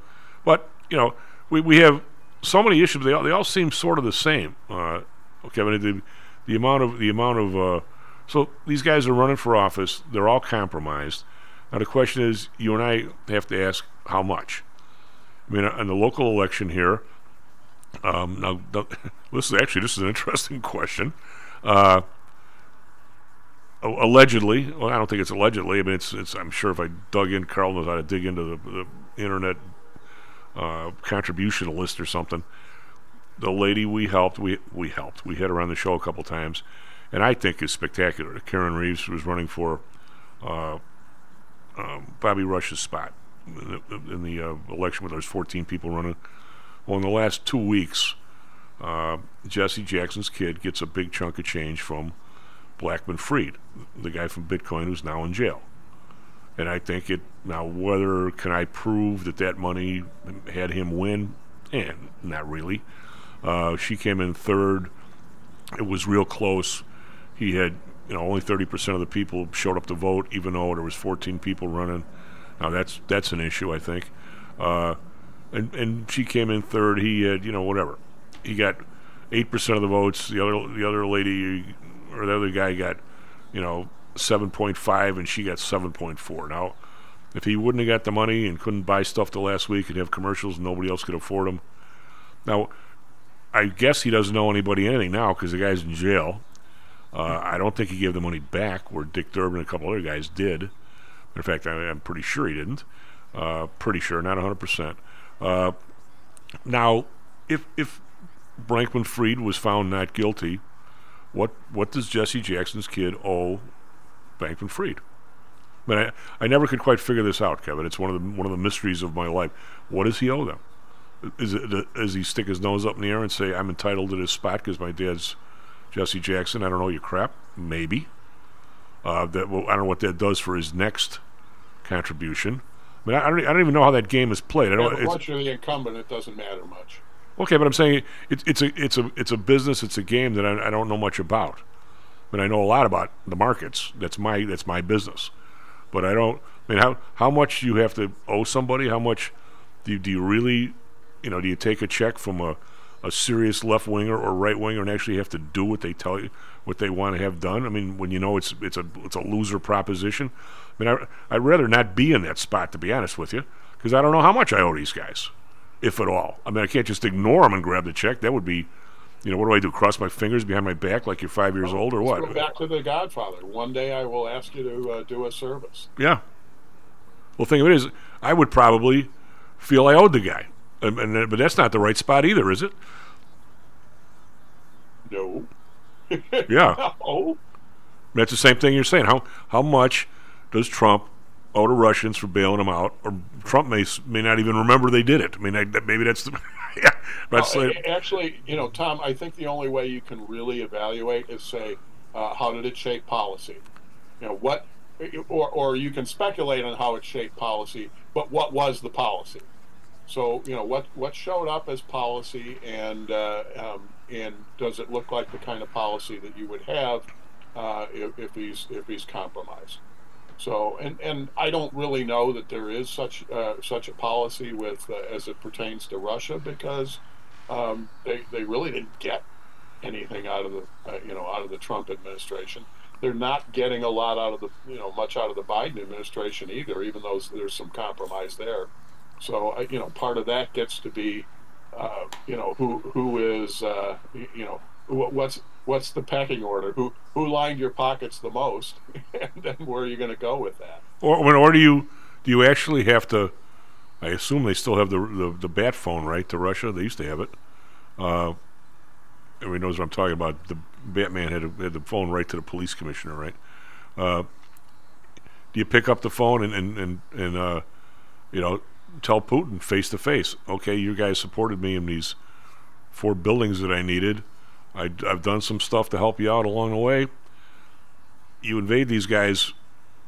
Speaker 2: but you know, we we have so many issues. They all, they all seem sort of the same. Uh, okay, I mean, the the amount of the amount of uh, so these guys are running for office. They're all compromised. Now the question is, you and I have to ask how much. I mean, in the local election here. Um, now, this is actually this is an interesting question. Uh, allegedly, well, I don't think it's allegedly. I mean, it's, it's. I'm sure if I dug in, Carl knows how to dig into the, the internet uh, contribution list or something. The lady we helped, we we helped. We had her on the show a couple times, and I think is spectacular. Karen Reeves was running for uh, um, Bobby Rush's spot in the, uh, election where there's 14 people running. Well, in the last two weeks, uh, Jesse Jackson's kid gets a big chunk of change from Bankman Fried, the guy from Bitcoin who's now in jail. And I think it now whether can I prove that that money had him win? And not really. Uh, she came in third. It was real close. He had you know only 30% of the people showed up to vote, even though there was 14 people running. Now that's that's an issue, I think. Uh, and and she came in third. He had you know whatever. He got eight percent of the votes. The other the other lady or the other guy got you know seven point five, and she got seven point four. Now, if he wouldn't have got the money and couldn't buy stuff the last week and have commercials, nobody else could afford them. Now, I guess he doesn't know anybody anything now because the guy's in jail. Uh, I don't think he gave the money back, where Dick Durbin and a couple other guys did. In fact, I, I'm pretty sure he didn't. Uh, pretty sure, not 100%. Uh, now, if if Bankman Fried was found not guilty, what what does Jesse Jackson's kid owe Bankman Fried? But I, I never could quite figure this out, Kevin. It's one of the one of the mysteries of my life. What does he owe them? Is it does he stick his nose up in the air and say I'm entitled to this spot because my dad's Jesse Jackson? I don't know your crap. Maybe. Uh, that well, I don't know what that does for his next contribution. I mean, I, I, don't, I don't even know how that game is played. I
Speaker 3: Yeah,
Speaker 2: don't. it's-
Speaker 3: once you're the incumbent, it doesn't matter much.
Speaker 2: Okay, but I'm saying it's it's a it's a it's a business. It's a game that I, I don't know much about. I mean, I know a lot about the markets. That's my that's my business. But I don't. I mean, how how much do you have to owe somebody? How much do you, do you really, you know, do you take a check from a a serious left winger or right winger and actually have to do what they tell you what they want to have done? I mean, when you know it's it's a it's a loser proposition. I mean, I, I'd rather not be in that spot to be honest with you, because I don't know how much I owe these guys if at all. I mean, I can't just ignore them and grab the check. That would be, you know, what do I do? Cross my fingers behind my back like you're five years old or what?
Speaker 3: Go back to the Godfather. One day I will ask you to uh, do a service.
Speaker 2: Yeah. Well, thing of it is, I would probably feel I owed the guy, and, and, but that's not the right spot either, is it?
Speaker 3: No.
Speaker 2: Yeah.
Speaker 3: Oh.
Speaker 2: That's the same thing you're saying. How how much does Trump owe to Russians for bailing them out? Or Trump may may not even remember they did it. I mean, I, that- maybe that's the yeah. That's
Speaker 3: Well,
Speaker 2: like-
Speaker 3: actually, you know, Tom, I think the only way you can really evaluate is say, uh, how did it shape policy? You know, what, or, or you can speculate on how it shaped policy, but what was the policy? So you know what what showed up as policy, and uh, um, and does it look like the kind of policy that you would have uh, if, if he's if he's compromised? So and and I don't really know that there is such uh, such a policy with uh, as it pertains to Russia because um, they they really didn't get anything out of the uh, you know out of the Trump administration. They're not getting a lot out of the you know much out of the Biden administration either, even though there's some compromise there. So you know part of that gets to be uh, you know who who is uh, you know what's what's the pecking order? Who who lined your pockets the most, and then where are you going to go with that?
Speaker 2: Or or do you do you actually have to? I assume they still have the the, the bat phone, right? To Russia, they used to have it. Uh, everybody knows what I'm talking about. The Batman had, a, had the phone right to the police commissioner, right? Uh, do you pick up the phone and and and, and uh, you know tell Putin face to face? Okay, you guys supported me in these four buildings that I needed. I, I've done some stuff to help you out along the way. You invade these guys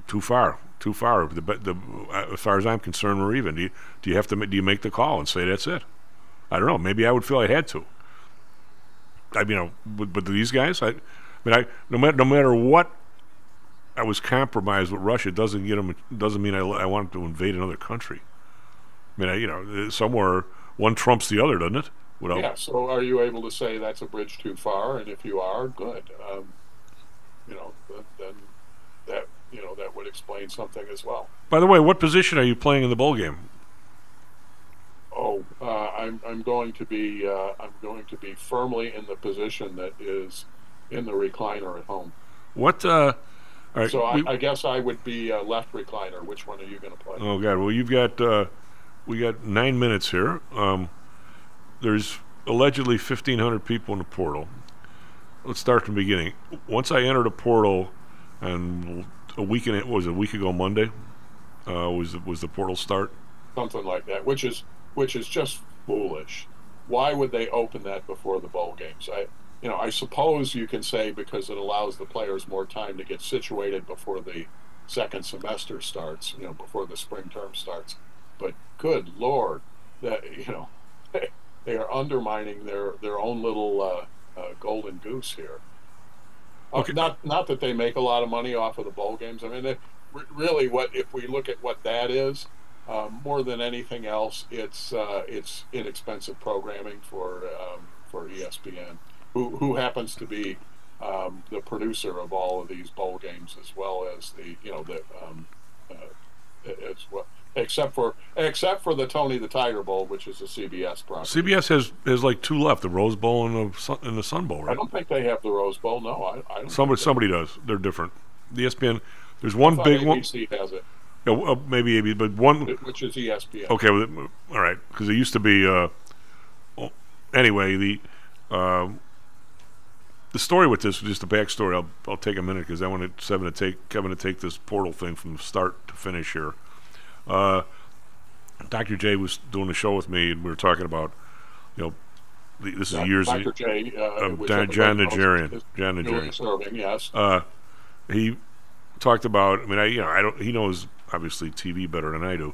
Speaker 2: too far, too far. The, the, uh, as far as I'm concerned, we're even. Do you, do you have to? Do you make the call and say that's it? I don't know. Maybe I would feel I had to. I mean, you know, but, but these guys, I, I mean, I no matter no matter what, I was compromised with Russia. Doesn't get them. Doesn't mean I, I want to invade another country. I mean, you know, somewhere one trumps the other, doesn't it? Without,
Speaker 3: Yeah. So are you able to say that's a bridge too far? And if you are, good. Um, you know, then that you know that would explain something as well.
Speaker 2: By the way, what position are you playing in the bowl game?
Speaker 3: Oh, uh, I'm I'm going to be uh, I'm going to be firmly in the position that is in the recliner at home.
Speaker 2: What? Uh, all right,
Speaker 3: so I,
Speaker 2: we-
Speaker 3: I guess I would be uh, left recliner. Which one are you going to play?
Speaker 2: Oh God! Well, you've got uh, we got nine minutes here. Um, there's allegedly 1,500 people in the portal. Let's start from the beginning. Once I entered a portal, and a week and what was a week ago Monday, uh, was was the portal start?
Speaker 3: Something like that, which is which is just foolish. Why would they open that before the bowl games? I you know I suppose you can say because it allows the players more time to get situated before the second semester starts. You know before the spring term starts. But good lord, that you know they are undermining their their own little uh, uh, golden goose here. Uh, Not not that they make a lot of money off of the bowl games. I mean, they, re- really, what if we look at what that is, um, more than anything else, it's uh, it's inexpensive programming for um, for ESPN, who who happens to be um, the producer of all of these bowl games as well as the you know the um, uh, as well. Except for except for the Tony the Tiger Bowl, which is a CBS property.
Speaker 2: CBS has has like two left: the Rose Bowl and the Sun, and the Sun Bowl, Right?
Speaker 3: I don't think they have the Rose Bowl. No, I, I don't.
Speaker 2: Somebody somebody does. They're different. The ESPN. There's one big one.
Speaker 3: ABC has it,
Speaker 2: Yeah, uh, maybe AB, but one.
Speaker 3: which is ESPN.
Speaker 2: Okay, well, all right, because it used to be. Uh, well, anyway, the um the story with this, just the backstory. I'll I'll take a minute because I wanted Seven to take Kevin to take this portal thing from start to finish here. Uh, Dr. J was doing a show with me, and we were talking about, you know, the, this is
Speaker 3: Doc-
Speaker 2: years.
Speaker 3: Dr. J, uh,
Speaker 2: um,
Speaker 3: was
Speaker 2: John,
Speaker 3: at the
Speaker 2: John
Speaker 3: White House,
Speaker 2: Nigerian. John Nigerian.
Speaker 3: serving, yes.
Speaker 2: Uh, he talked about. I mean, I you know, I don't. He knows obviously TV better than I do. And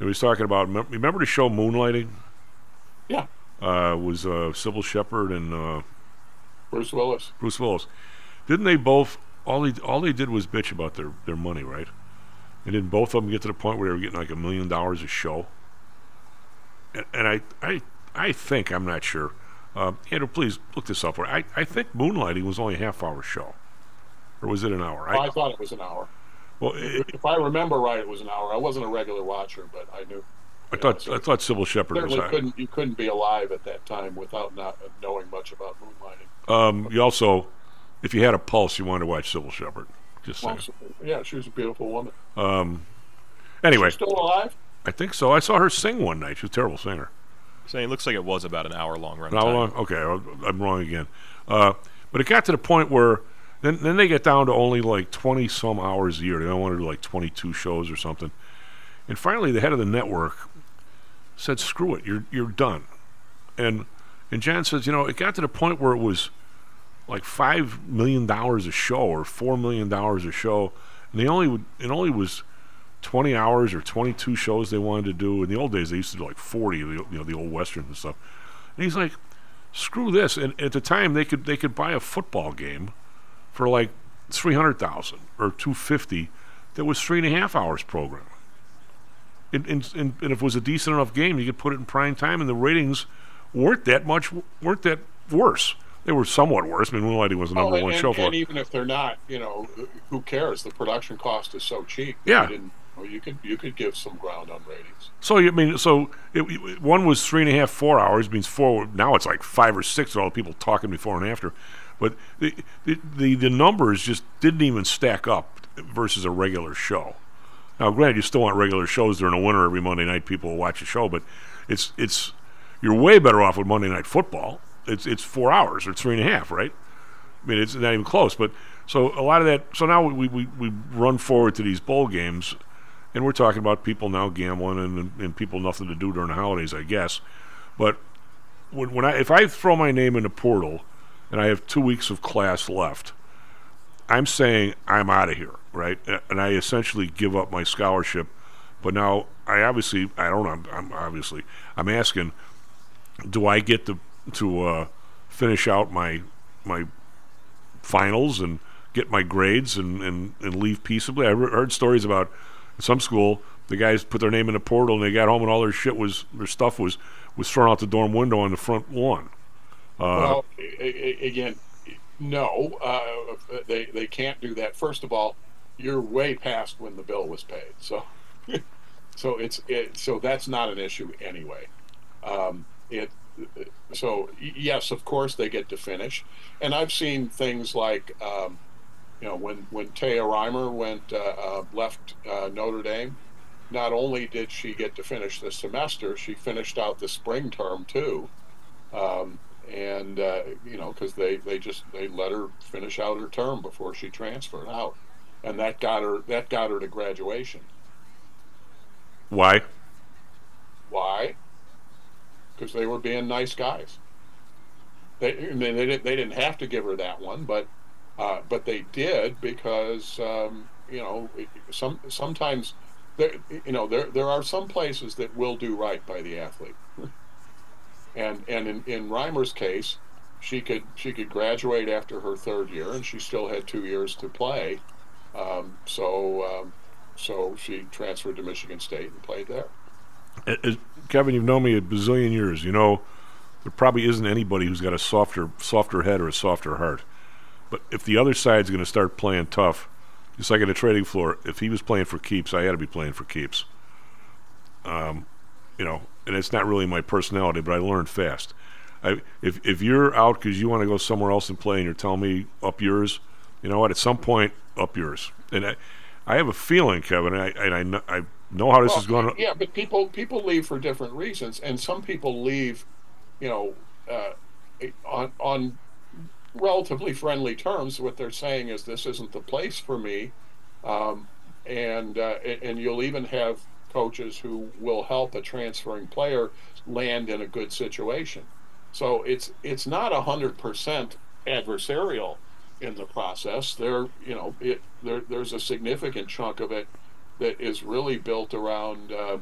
Speaker 2: he was talking about. Remember the show Moonlighting?
Speaker 3: Yeah.
Speaker 2: Uh, was uh, Cybill Shepherd and uh,
Speaker 3: Bruce Willis.
Speaker 2: Bruce Willis. Didn't they both? All they all they did was bitch about their their money, right? And didn't both of them get to the point where they were getting like a million dollars a show? And, and I I I think I'm not sure. Um, Andrew, please look this up. For I I think Moonlighting was only a half hour show, or was it an hour?
Speaker 3: Oh, I thought it was an hour.
Speaker 2: Well, it,
Speaker 3: If I remember right, it was an hour. I wasn't a regular watcher, but I knew.
Speaker 2: I thought I thought Cybill Shepherd was.
Speaker 3: Couldn't you couldn't be alive at that time without not knowing much about moonlighting.
Speaker 2: Um, you also, if you had a pulse, you wanted to watch Cybill Shepherd. Just saying.
Speaker 3: Well, yeah, she was a beautiful woman.
Speaker 2: Um, anyway,
Speaker 3: She's still alive?
Speaker 2: I think so. I saw her sing one night. She's a terrible singer.
Speaker 5: Saying it looks like it was about an hour long run.
Speaker 2: How long? Okay, I- I'm wrong again. Uh, but it got to the point where then then they get down to only like 20 some hours a year. They don't want to do like 22 shows or something. And finally, the head of the network said, "Screw it, you're you're done." And and John says, you know, it got to the point where it was like five million dollars a show or four million dollars a show, and they only it only was 20 hours or 22 shows they wanted to do. In the old days, they used to do like 40, the, you know, the old westerns and stuff. And he's like, screw this. And at the time, they could they could buy a football game for like 300,000 or 250 that was three and a half hours program. And, and, and if it was a decent enough game, you could put it in prime time, and the ratings weren't that much weren't that worse. They were somewhat worse. I mean, Moonlighting was the number one
Speaker 3: and,
Speaker 2: show for
Speaker 3: and even if they're not, you know, who cares? The production cost is so cheap.
Speaker 2: Yeah.
Speaker 3: You, well, you could you could give some ground on ratings.
Speaker 2: So I mean, so it, it- one was three and a half, four hours means four. Now it's like five or six with all the people talking before and after. But the, the the the numbers just didn't even stack up versus a regular show. Now, granted, you still want regular shows during the winter every Monday night. People will watch a show, but it's it's you're way better off with Monday Night Football. It's it's four hours or three and a half, right? I mean, it's not even close. But so a lot of that. So now we we, we run forward to these bowl games, and we're talking about people now gambling and and people nothing to do during the holidays, I guess. But when when I if I throw my name in the portal, and I have two weeks of class left, I'm saying I'm out of here, right? And I essentially give up my scholarship. But now I obviously I don't. I'm, I'm obviously I'm asking, do I get to to uh, finish out my my finals and get my grades and, and, and leave peaceably? I re- heard stories about some school the guys put their name in the portal and they got home and all their shit was their stuff was was thrown out the dorm window on the front lawn. Uh,
Speaker 3: well, a- a- again, no, uh, they they can't do that. First of all, you're way past when the bill was paid, so so it's it, so that's not an issue anyway. Um, it so yes, of course they get to finish, and I've seen things like um, you know when when Taya Reimer went uh, uh, left uh, Notre Dame. Not only did she get to finish the semester, she finished out the spring term too um, and uh, you know because they they just they let her finish out her term before she transferred out, and that got her that got her to graduation.
Speaker 2: why?
Speaker 3: Why? Because they were being nice guys. They I mean they didn't they didn't have to give her that one, but uh, but they did because um, you know some sometimes there you know there there are some places that will do right by the athlete. and and in, in Reimer's case, she could she could graduate after her third year, and she still had two years to play. Um, so um, so she transferred to Michigan State and played there.
Speaker 2: Kevin, you've known me a bazillion years. You know, there probably isn't anybody who's got a softer, softer head or a softer heart. But if the other side's going to start playing tough, just like at a trading floor, if he was playing for keeps, I had to be playing for keeps. Um, you know, and it's not really my personality, but I learned fast. I, if if you're out because you want to go somewhere else and play, and you're telling me up yours, you know what? At some point, up yours. And I, I have a feeling, Kevin, and I and I I know how this
Speaker 3: Well,
Speaker 2: is going. to...
Speaker 3: Yeah, but people people leave for different reasons, and some people leave, you know, uh, on on relatively friendly terms. What they're saying is this isn't the place for me, um, and uh, and you'll even have coaches who will help a transferring player land in a good situation. So it's it's not a hundred percent adversarial in the process. There, you know, it there there's a significant chunk of it that is really built around, uh,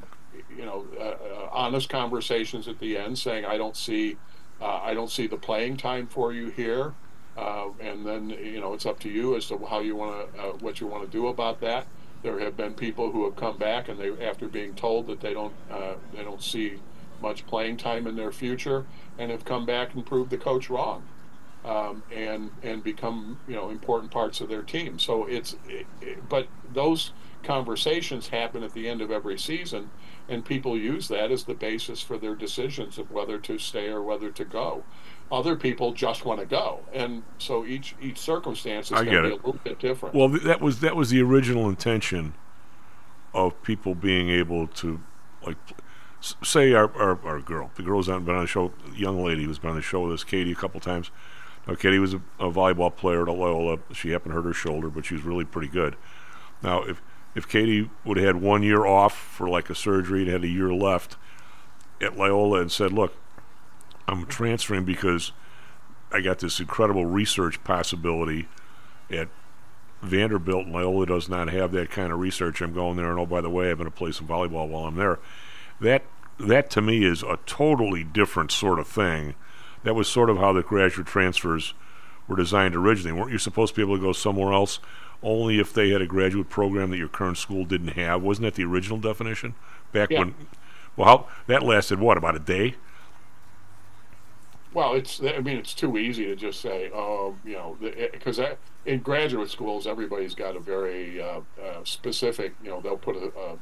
Speaker 3: you know, uh, uh, honest conversations at the end, saying, "I don't see, uh, I don't see the playing time for you here," uh, and then you know it's up to you as to how you want to, what you want to do about that. There have been people who have come back and they, after being told that they don't, they don't see much playing time in their future, and have come back and proved the coach wrong um, and and become you know important parts of their team. So it's it, it- but those conversations happen at the end of every season, and people use that as the basis for their decisions of whether to stay or whether to go. Other people just want to go, and so each each circumstance is going to be
Speaker 2: it.
Speaker 3: a little bit different.
Speaker 2: Well, th- that was that was the original intention of people being able to, like, say our, our, our girl, the girl's on been on the show, young lady who's been on the show with us, Katie, a couple times. Now, Katie was a, a volleyball player at Loyola. She happened to hurt her shoulder, but she was really pretty good. Now, if if Katie would have had one year off for like a surgery and had a year left at Loyola and said, "Look, I'm transferring because I got this incredible research possibility at Vanderbilt and Loyola does not have that kind of research. I'm going there, and oh by the way, I'm going to play some volleyball while I'm there. That that to me is a totally different sort of thing. That was sort of how the graduate transfers were designed originally. Weren't you supposed to be able to go somewhere else only if they had a graduate program that your current school didn't have? Wasn't that the original definition back
Speaker 3: Yeah.
Speaker 2: when? Well, how, that lasted what about a day?
Speaker 3: Well, it's I mean it's too easy to just say, oh, you know, because in graduate schools everybody's got a very uh, uh, specific, you know, they'll put a, a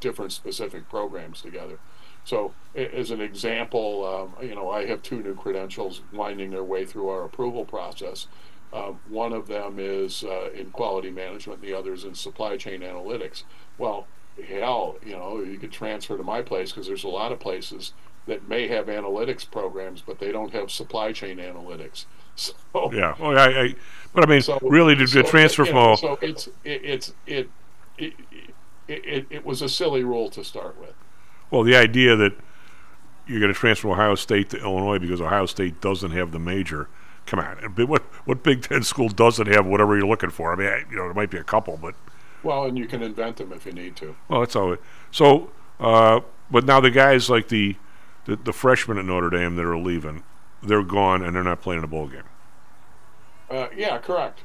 Speaker 3: different specific programs together. So, as an example, um, you know, I have two new credentials winding their way through our approval process. Um, one of them is uh, in quality management, the other is in supply chain analytics. Well, hell, you know, you could transfer to my place because there's a lot of places that may have analytics programs, but they don't have supply chain analytics. So
Speaker 2: Yeah. Oh, I, I but I mean,
Speaker 3: so-
Speaker 2: really, to, to
Speaker 3: so,
Speaker 2: transfer from all-
Speaker 3: so it's it, it's it it, it it it was a silly rule to start with.
Speaker 2: Well, the idea that you're going to transfer Ohio State to Illinois because Ohio State doesn't have the major. Come on, what what Big Ten school doesn't have whatever you're looking for? I mean, I, you know, there might be a couple, but
Speaker 3: Well, and you can invent them if you need to.
Speaker 2: well, that's all. It, so, uh, but now the guys like the, the the freshmen at Notre Dame that are leaving, they're gone and they're not playing in a bowl game.
Speaker 3: Uh, yeah, correct.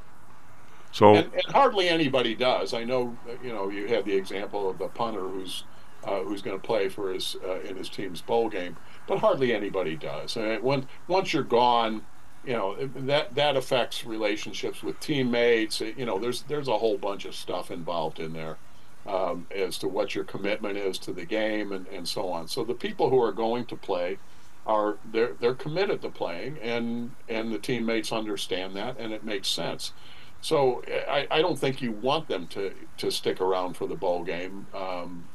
Speaker 2: So
Speaker 3: and, and hardly anybody does. I know, you know, you had the example of the punter who's uh, who's going to play for his uh, in his team's bowl game, but hardly anybody does. And when once you're gone, you know that that affects relationships with teammates. You know, there's there's a whole bunch of stuff involved in there um, as to what your commitment is to the game and, and so on. So the people who are going to play are they're they're committed to playing, and and the teammates understand that, and it makes sense. So I, I don't think you want them to, to stick around for the bowl game, um,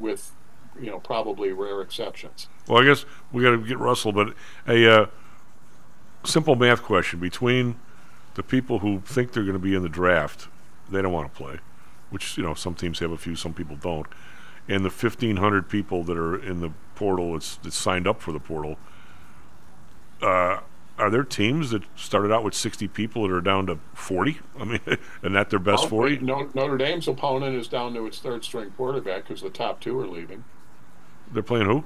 Speaker 3: with you know probably rare exceptions.
Speaker 2: Well, I guess we got to get Russell, but a uh, simple math question between the people who think they're going to be in the draft, they don't want to play, which you know some teams have a few, some people don't, and the 1,500 people that are in the portal that's, that's signed up for the portal. Uh, are there teams that started out with 60 people that are down to 40? I mean, and that their best 40?
Speaker 3: No- Notre Dame's opponent is down to its third string quarterback because the top two are leaving.
Speaker 2: They're playing who?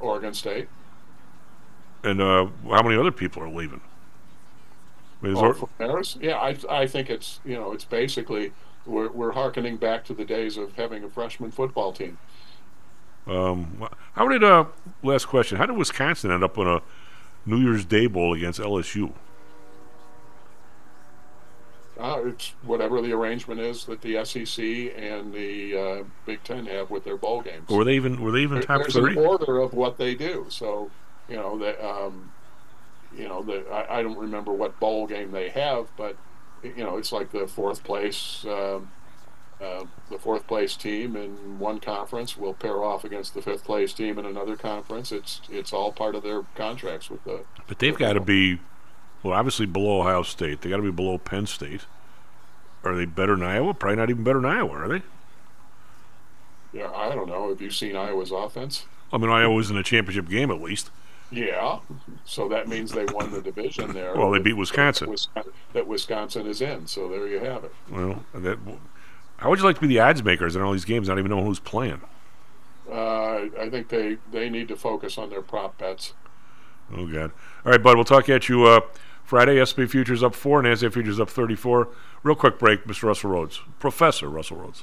Speaker 3: Oregon State.
Speaker 2: And uh, how many other people are leaving? I mean, is
Speaker 3: Oh, Harris? Yeah, I I think it's you know it's basically we're we're harkening back to the days of having a freshman football team.
Speaker 2: Um, how did uh last question? How did Wisconsin end up on a New Year's Day bowl against LSU?
Speaker 3: Uh, it's whatever the arrangement is that the SEC and the uh, Big Ten have with their bowl games.
Speaker 2: Or were they even were they even
Speaker 3: There-
Speaker 2: top
Speaker 3: There's
Speaker 2: thirty?
Speaker 3: an order of what they do. So, you know that um, you know the I, I don't remember what bowl game they have, but you know it's like the fourth place. Um, uh, the fourth place team in one conference will pair off against the fifth place team in another conference. It's it's all part of their contracts with the.
Speaker 2: But they've got to be well, obviously below Ohio State. They got to be below Penn State. Are they better than Iowa? Probably not even better than Iowa, are they?
Speaker 3: Yeah, I don't know. Have you seen Iowa's offense?
Speaker 2: I mean, Iowa's in a championship game at least.
Speaker 3: Yeah, so that means they won the division there.
Speaker 2: Well, they beat Wisconsin.
Speaker 3: Wisconsin- That Wisconsin is in. So there you have it.
Speaker 2: Well, that. How would you like to be the odds makers in all these games? Not even know who's playing.
Speaker 3: Uh, I think they, they need to focus on their prop bets.
Speaker 2: Oh God! All right, bud. We'll talk at you uh, Friday. SP futures up four, Nasdaq futures up thirty-four. Real quick break, Mr. Russell Rhoads, Professor Russell Rhoads.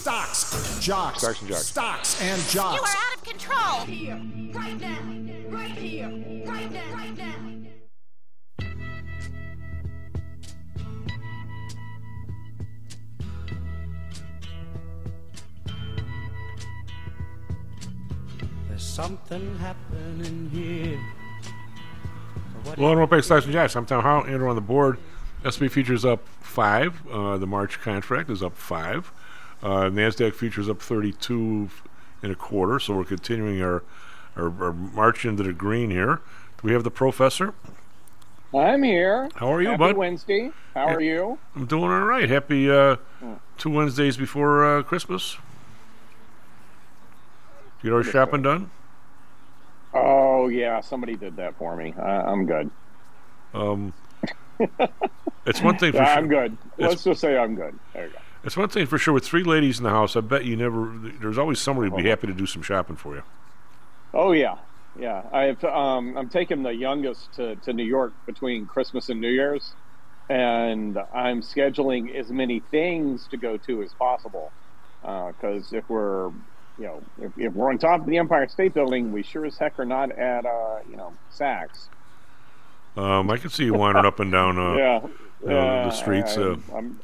Speaker 6: Stocks, jocks,
Speaker 7: Stocks and jocks.
Speaker 6: stocks and jocks.
Speaker 8: You are out of control. Here, right now, right here, right now, right now.
Speaker 1: There's something happening here.
Speaker 2: Well, and back Stocks and Jocks. I'm Tom Howell, Andrew on the board. SP futures up five. Uh, the March contract is up five. Uh, Nasdaq futures up 32 and a quarter. So we're continuing our, our our march into the green here. Do we have the professor?
Speaker 9: I'm here.
Speaker 2: How are you,
Speaker 9: Happy
Speaker 2: bud?
Speaker 9: Wednesday. How are you?
Speaker 2: I'm doing all right. Happy uh,
Speaker 9: Hmm.
Speaker 2: two Wednesdays before uh, Christmas. Get our shopping done.
Speaker 9: Oh yeah, somebody did that for me. I, I'm good.
Speaker 2: Um, it's one thing for sure.
Speaker 9: I'm good. Let's just say I'm good. There you go.
Speaker 2: It's one thing for sure. With three ladies in the house, I bet you never. There's always somebody
Speaker 9: Uh-huh.
Speaker 2: who'd be happy to do some shopping for you.
Speaker 9: Oh yeah, yeah. I've um, I'm taking the youngest to, to New York between Christmas and New Year's, and I'm scheduling as many things to go to as possible. Because if we're, you know, if, if we're on top of the Empire State Building, we sure as heck are not at, uh, you know, Saks.
Speaker 2: Um, I can see you wandering up and down. Uh,
Speaker 9: yeah,
Speaker 2: uh, the streets.
Speaker 9: I,
Speaker 2: uh,
Speaker 9: I'm,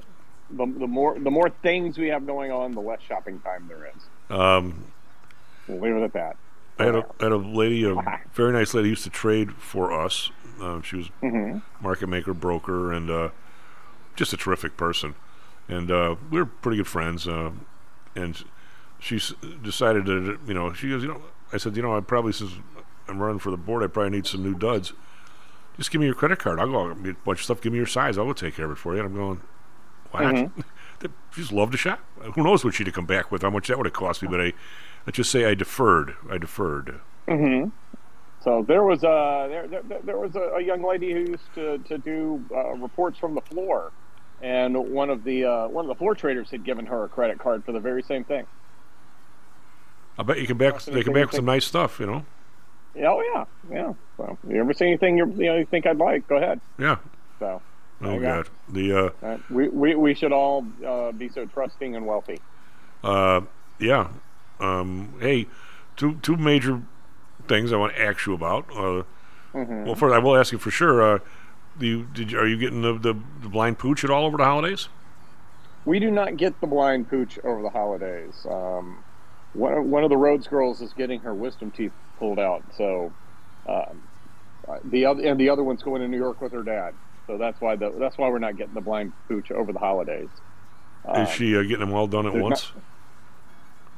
Speaker 9: the, the more the more things we have going on, the less shopping time there is.
Speaker 2: um,
Speaker 9: We'll leave it at that.
Speaker 2: I had a, I had a lady, a very nice lady, used to trade for us. Um, she was
Speaker 9: Mhm.
Speaker 2: market maker, broker, and uh, just a terrific person. And uh, we were pretty good friends. Uh, and she s- decided to, you know, she goes, you know, I said, you know, I probably since I'm running for the board, I probably need some new duds. Just give me your credit card. I'll go get a bunch of stuff. Give me your size. I'll go take care of it for you. And I'm going, what?
Speaker 9: Mhm.
Speaker 2: She just loved to shot. Who knows what she'd have come back with? How much that would have cost me? But I, let's just say I deferred. I deferred.
Speaker 9: hmm So there was a there, there, there was a, a young lady who used to to do uh, reports from the floor, and one of the uh, one of the floor traders had given her a credit card for the very same thing.
Speaker 2: I bet you can back. They can back with some nice stuff. You know.
Speaker 9: Yeah, Oh yeah, yeah. So you ever see anything you you know you think I'd like? Go ahead.
Speaker 2: Yeah.
Speaker 9: So
Speaker 2: Oh
Speaker 9: you.
Speaker 2: God. The uh,
Speaker 9: we, we we should all uh, be so trusting and wealthy.
Speaker 2: uh, yeah. Um, hey, two two major things I want to ask you about. Uh,
Speaker 9: Mhm.
Speaker 2: Well, first I will ask you for sure. Uh, do you, did you, are you getting the, the, the blind pooch at all over the holidays?
Speaker 9: We do not get the blind pooch over the holidays. Um, one, of- one of the Rhoads girls is getting her wisdom teeth pulled out, so um, uh, the other and the other one's going to New York with her dad. So that's why the, that's why we're not getting the blind pooch over the holidays. Um,
Speaker 2: Is she uh, getting them all done at once?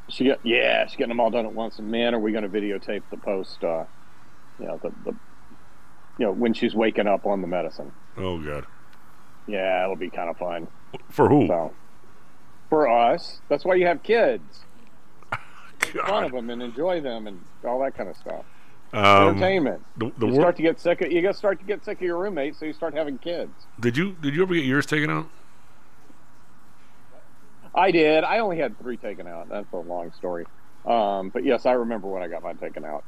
Speaker 9: She get yeah, she's getting them all done at once. And man, are we going to videotape the post? Uh, you know the, the you know when she's waking up on the medicine.
Speaker 2: Oh God.
Speaker 9: Yeah, it'll be kind of fun.
Speaker 2: For who?
Speaker 9: So, for us, that's why you have kids. Make fun of them and enjoy them and all that kind of stuff.
Speaker 2: Um,
Speaker 9: Entertainment.
Speaker 2: The, the
Speaker 9: you
Speaker 2: wor-
Speaker 9: start to get sick. Of, you got to start to get sick of your roommate, so you start having kids.
Speaker 2: did you did you ever get yours taken out?
Speaker 9: I did. I only had three taken out. That's a long story. Um, but yes, I remember when I got mine taken out.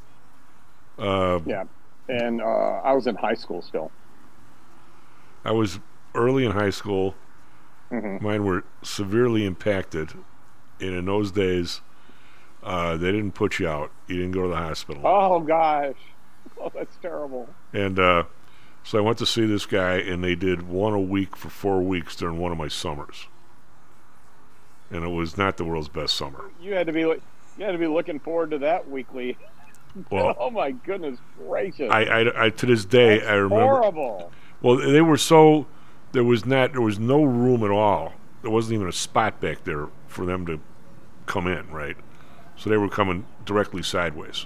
Speaker 2: Uh,
Speaker 9: Yeah, and uh, I was in high school still.
Speaker 2: I was early in high school.
Speaker 9: Mhm.
Speaker 2: Mine were severely impacted, and in those days, uh, they didn't put you out. You didn't go to the hospital.
Speaker 9: Oh gosh, oh that's terrible.
Speaker 2: And uh, so I went to see this guy, and they did one a week for four weeks during one of my summers. And it was not the world's best summer.
Speaker 9: You had to be like, You got to be looking forward to that weekly.
Speaker 2: Well-
Speaker 9: oh my goodness gracious!
Speaker 2: I, I, I to this day I remember.
Speaker 9: horrible.
Speaker 2: Well, they were so there was not there was no room at all. There wasn't even a spot back there for them to come in, right? So they were coming directly sideways.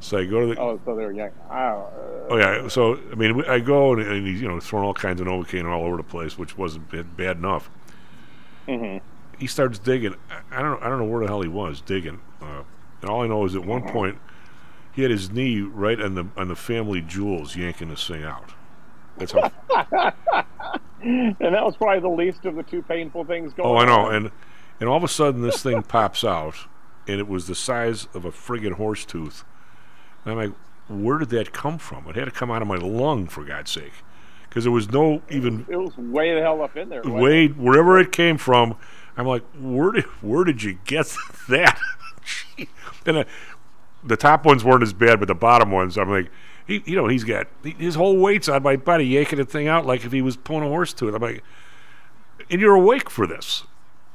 Speaker 2: So I go to the
Speaker 9: Oh, so they're young. Oh,
Speaker 2: Oh yeah, so I mean, I go and, and he's you know throwing all kinds of novocaine all over the place, which wasn't bad, bad enough.
Speaker 9: hmm
Speaker 2: He starts digging. I, I don't know. I don't know where the hell he was digging. Uh, and all I know is at one point he had his knee right on the on the family jewels, yanking this thing out. That's how.
Speaker 9: and that was probably the least of the two painful things going.
Speaker 2: oh, I know.
Speaker 9: on.
Speaker 2: And and all of a sudden this thing pops out, and it was the size of a friggin' horse tooth. And I'm like, where did that come from? It had to come out of my lung, for God's sake, because there was no even
Speaker 9: it was way the hell up in there.
Speaker 2: way wherever it came from. I'm like, where did where did you get that? And uh, the top ones weren't as bad, but the bottom ones, I'm like, he, you know, he's got his whole weight's on my body, yanking the thing out like if he was pulling a horse to it. I'm like, and you're awake for this,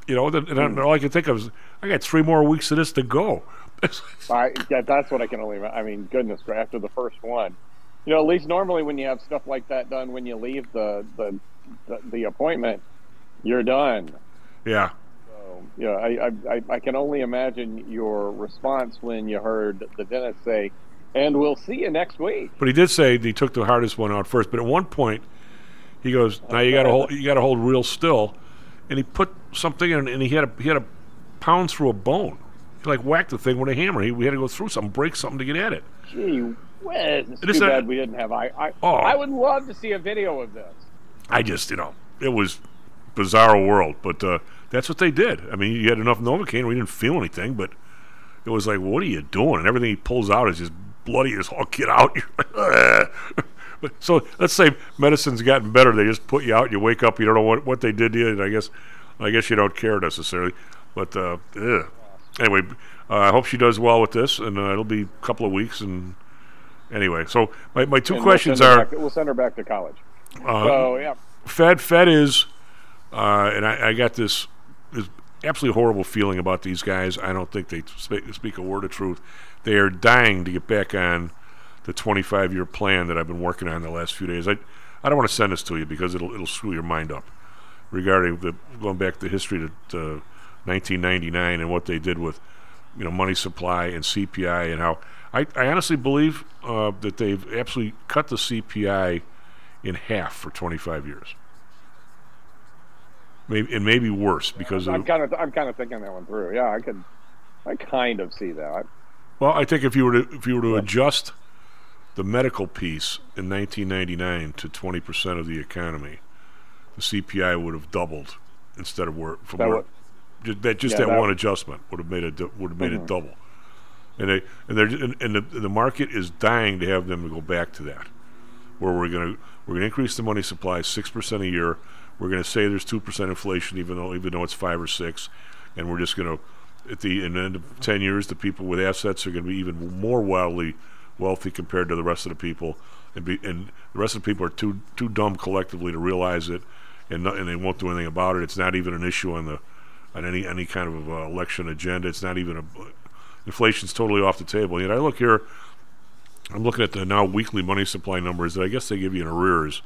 Speaker 2: you know? And, and all I can think of is, I got three more weeks of this to go.
Speaker 9: I, yeah, that's what I can only. I mean, goodness, after the first one, you know, at least normally when you have stuff like that done, when you leave the the the, the appointment, you're done.
Speaker 2: yeah.
Speaker 9: So, you know, I, I I I can only imagine your response when you heard the dentist say, "And we'll see you next week."
Speaker 2: But he did say he took the hardest one out first. But at one point, he goes, "Now you got to hold, you got to hold real still," and he put something in, and he had a he had a pound through a bone. He like whacked the thing with a hammer. He we had to go through something, break something to get at it.
Speaker 9: Gee whiz! It's too bad we didn't have. I I,
Speaker 2: Oh.
Speaker 9: I would love to see a video of this.
Speaker 2: I just, you know, it was bizarre world, but uh, that's what they did. I mean, you had enough Novocaine, we didn't feel anything, but it was like, what are you doing? And everything he pulls out is just bloody as all get out. You're like, "Ugh." but so let's say medicine's gotten better. They just put you out. You wake up, you don't know what, what they did to you. And I guess, I guess you don't care necessarily. But uh, ugh. anyway, uh, I hope she does well with this, and uh, it'll be a couple of weeks. And anyway, so my, my two
Speaker 9: And
Speaker 2: questions
Speaker 9: we'll
Speaker 2: are.
Speaker 9: we'll send her back to college.
Speaker 2: Uh,
Speaker 9: so yeah,
Speaker 2: Fed Fed is, uh, and I, I got this this absolutely horrible feeling about these guys. I don't think they speak, speak a word of truth. They are dying to get back on the 25 year plan that I've been working on the last few days. I I don't want to send this to you because it'll it'll screw your mind up regarding the going back to history to, to 1999 and what they did with you know money supply and CPI and how I, I honestly believe uh, that they've absolutely cut the CPI in half for 25 years. Maybe and maybe worse because
Speaker 9: I'm
Speaker 2: of,
Speaker 9: kind of I'm kind of thinking that one through. Yeah, I could, I kind of see that.
Speaker 2: well, I think if you were to if you were to adjust the medical piece in 1999 to 20 percent of the economy, the CPI would have doubled instead of where from
Speaker 9: That
Speaker 2: where
Speaker 9: would-
Speaker 2: just that just
Speaker 9: Yeah,
Speaker 2: that,
Speaker 9: that-
Speaker 2: one adjustment would have made it would have made
Speaker 9: Mhm.
Speaker 2: it double. And they and they're and, and the the market is dying to have them go back to that, where we're gonna we're gonna increase the money supply six percent a year. We're gonna say there's two percent inflation, even though even though it's five or six, and we're just gonna at the, in the end of ten years, the people with assets are gonna be even more wildly wealthy compared to the rest of the people, and be and the rest of the people are too too dumb collectively to realize it, and not, and they won't do anything about it. It's not even an issue on the on any any kind of uh, election agenda. It's not even a inflation's totally off the table. Yet I look here, I'm looking at the now weekly money supply numbers that I guess they give you in arrears.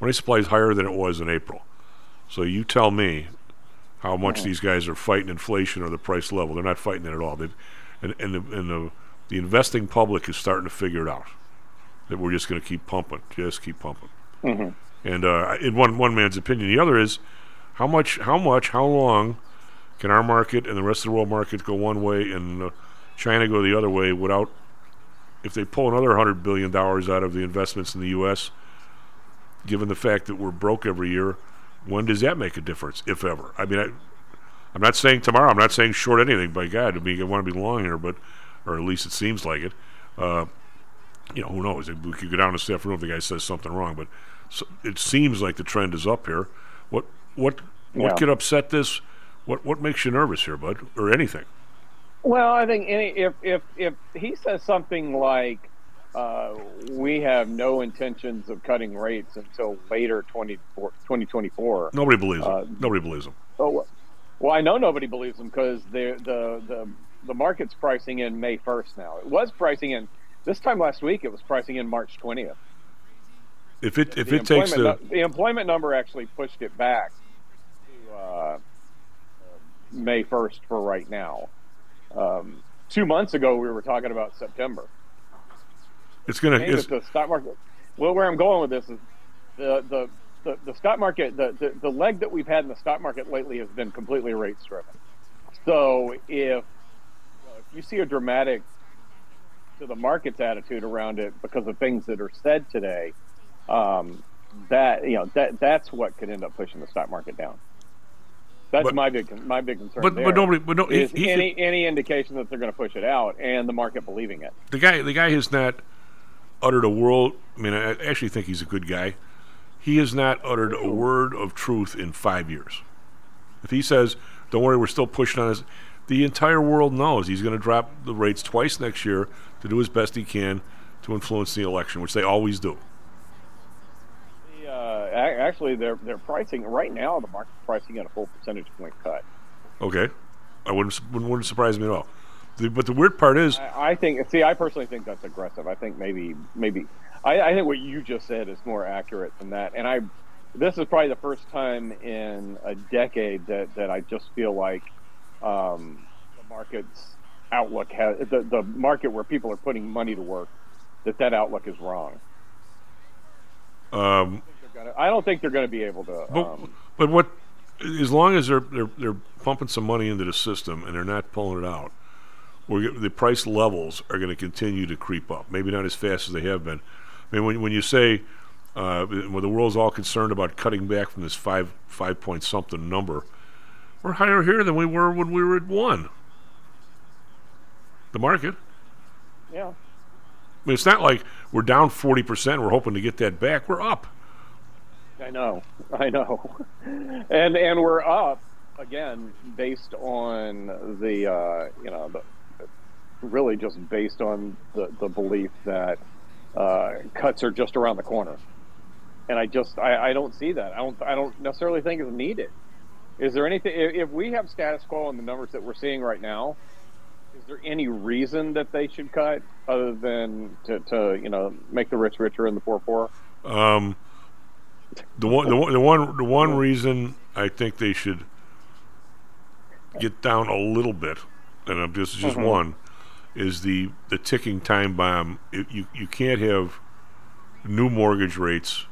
Speaker 2: Money supply is higher than it was in April. So you tell me how much these guys are fighting inflation or the price level. They're not fighting it at all. They've, and and, the, and the the investing public is starting to figure it out that we're just going to keep pumping, just keep pumping.
Speaker 9: Mhm.
Speaker 2: And uh, in one one man's opinion, the other is how much, how much, how long can our market and the rest of the world market go one way and uh, China go the other way without, if they pull another hundred billion dollars out of the investments in the U.S., given the fact that we're broke every year, when does that make a difference, if ever? I mean, I, I'm not saying tomorrow. I'm not saying short anything. By God, I mean, I want to be long here, but or at least it seems like it. Uh, you know, who knows? We could go down to staff room if the guy says something wrong, but so it seems like the trend is up here. What what what
Speaker 9: Yeah.
Speaker 2: could upset this? What what makes you nervous here, bud, or anything?
Speaker 9: Well, I think any if if if he says something like, uh, "We have no intentions of cutting rates until later 24 2024,"
Speaker 2: Nobody believes
Speaker 9: Uh,
Speaker 2: him. Nobody believes him.
Speaker 9: Oh, well, I know nobody believes him because the the the the market's pricing in May 1st now. It was pricing in this time last week. It was pricing in March 20th.
Speaker 2: If it if
Speaker 9: the
Speaker 2: it takes the
Speaker 9: the employment number actually pushed it back to uh, May 1st for right now. Um, two months ago, we were talking about September.
Speaker 2: it's gonna
Speaker 9: Same the stock market. Well, where I'm going with this is the the, the, the stock market, the, the, the leg that we've had in the stock market lately has been completely rates driven. So if, if you see a dramatic to the market's attitude around it because of things that are said today, um, that you know that that's what could end up pushing the stock market down. That's
Speaker 2: But-
Speaker 9: my big my big concern.
Speaker 2: but- but nobody- but no- he- he
Speaker 9: any any indication that they're going to push it out and the market believing it.
Speaker 2: the guy the guy has not uttered a world I mean I actually think he's a good guy. He has not uttered a word of truth in five years. If he says, Don't worry, we're still pushing on this the entire world knows he's going to drop the rates twice next year to do his best he can to influence the election, which they always do.
Speaker 9: Uh, actually, they're they're pricing right now. The market's pricing at a full percentage point cut.
Speaker 2: Okay, I wouldn't wouldn't, wouldn't surprise me at all. The, but the weird part is,
Speaker 9: I, I think. See, I personally think that's aggressive. I think maybe maybe. I, I think what you just said is more accurate than that. And I, this is probably the first time in a decade that that I just feel like um, the market's outlook has the the market where people are putting money to work that that outlook is wrong.
Speaker 2: um,
Speaker 9: gonna- I don't think they're going to be able to.
Speaker 2: But,
Speaker 9: Um,
Speaker 2: but what, as long as they're, they're they're pumping some money into the system and they're not pulling it out, we're, the price levels are going to continue to creep up. Maybe not as fast as they have been. I mean, when when you say uh, when the world's all concerned about cutting back from this five five point something number, we're higher here than we were when we were at one. The market.
Speaker 9: yeah.
Speaker 2: I mean, it's not like we're down forty percent. We're hoping to get that back. We're up.
Speaker 9: I know, I know, and and we're up again based on the uh, you know the really just based on the the belief that uh, cuts are just around the corner, and I just I, I don't see that. I don't I don't necessarily think it's needed. Is there anything if, we have status quo in the numbers that we're seeing right now? Is there any reason that they should cut other than to, to you know make the rich richer and the poor poorer?
Speaker 2: Um, the one, the one, the one, the one reason I think they should get down a little bit, and I'm just just
Speaker 9: Mhm.
Speaker 2: one, is the the ticking time bomb. It, you you can't have new mortgage rates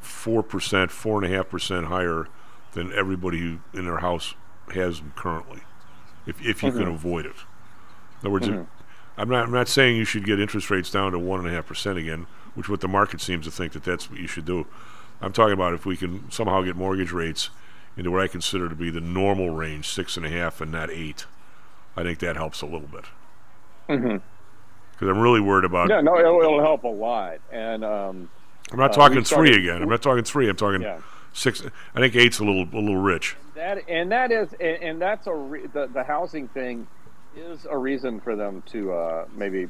Speaker 2: four percent, four and a half percent higher than everybody who in their house has them currently. If if you can
Speaker 9: Mhm.
Speaker 2: avoid it. In other words, if-
Speaker 9: Mhm.
Speaker 2: I'm not I'm not saying you should get interest rates down to one and a half percent again, which what the market seems to think that that's what you should do. I'm talking about if we can somehow get mortgage rates into what I consider to be the normal range, six and a half and not eight. I think that helps a little bit
Speaker 9: Mm-hmm.
Speaker 2: because I'm really worried about.
Speaker 9: Yeah, no, it'll, it'll help a lot. And um,
Speaker 2: I'm not
Speaker 9: uh,
Speaker 2: talking three
Speaker 9: started-
Speaker 2: again. I'm not talking three. I'm talking
Speaker 9: Yeah.
Speaker 2: six. I think eight's a little a little rich.
Speaker 9: That and that is and, and that's a re, the the housing thing is a reason for them to uh, maybe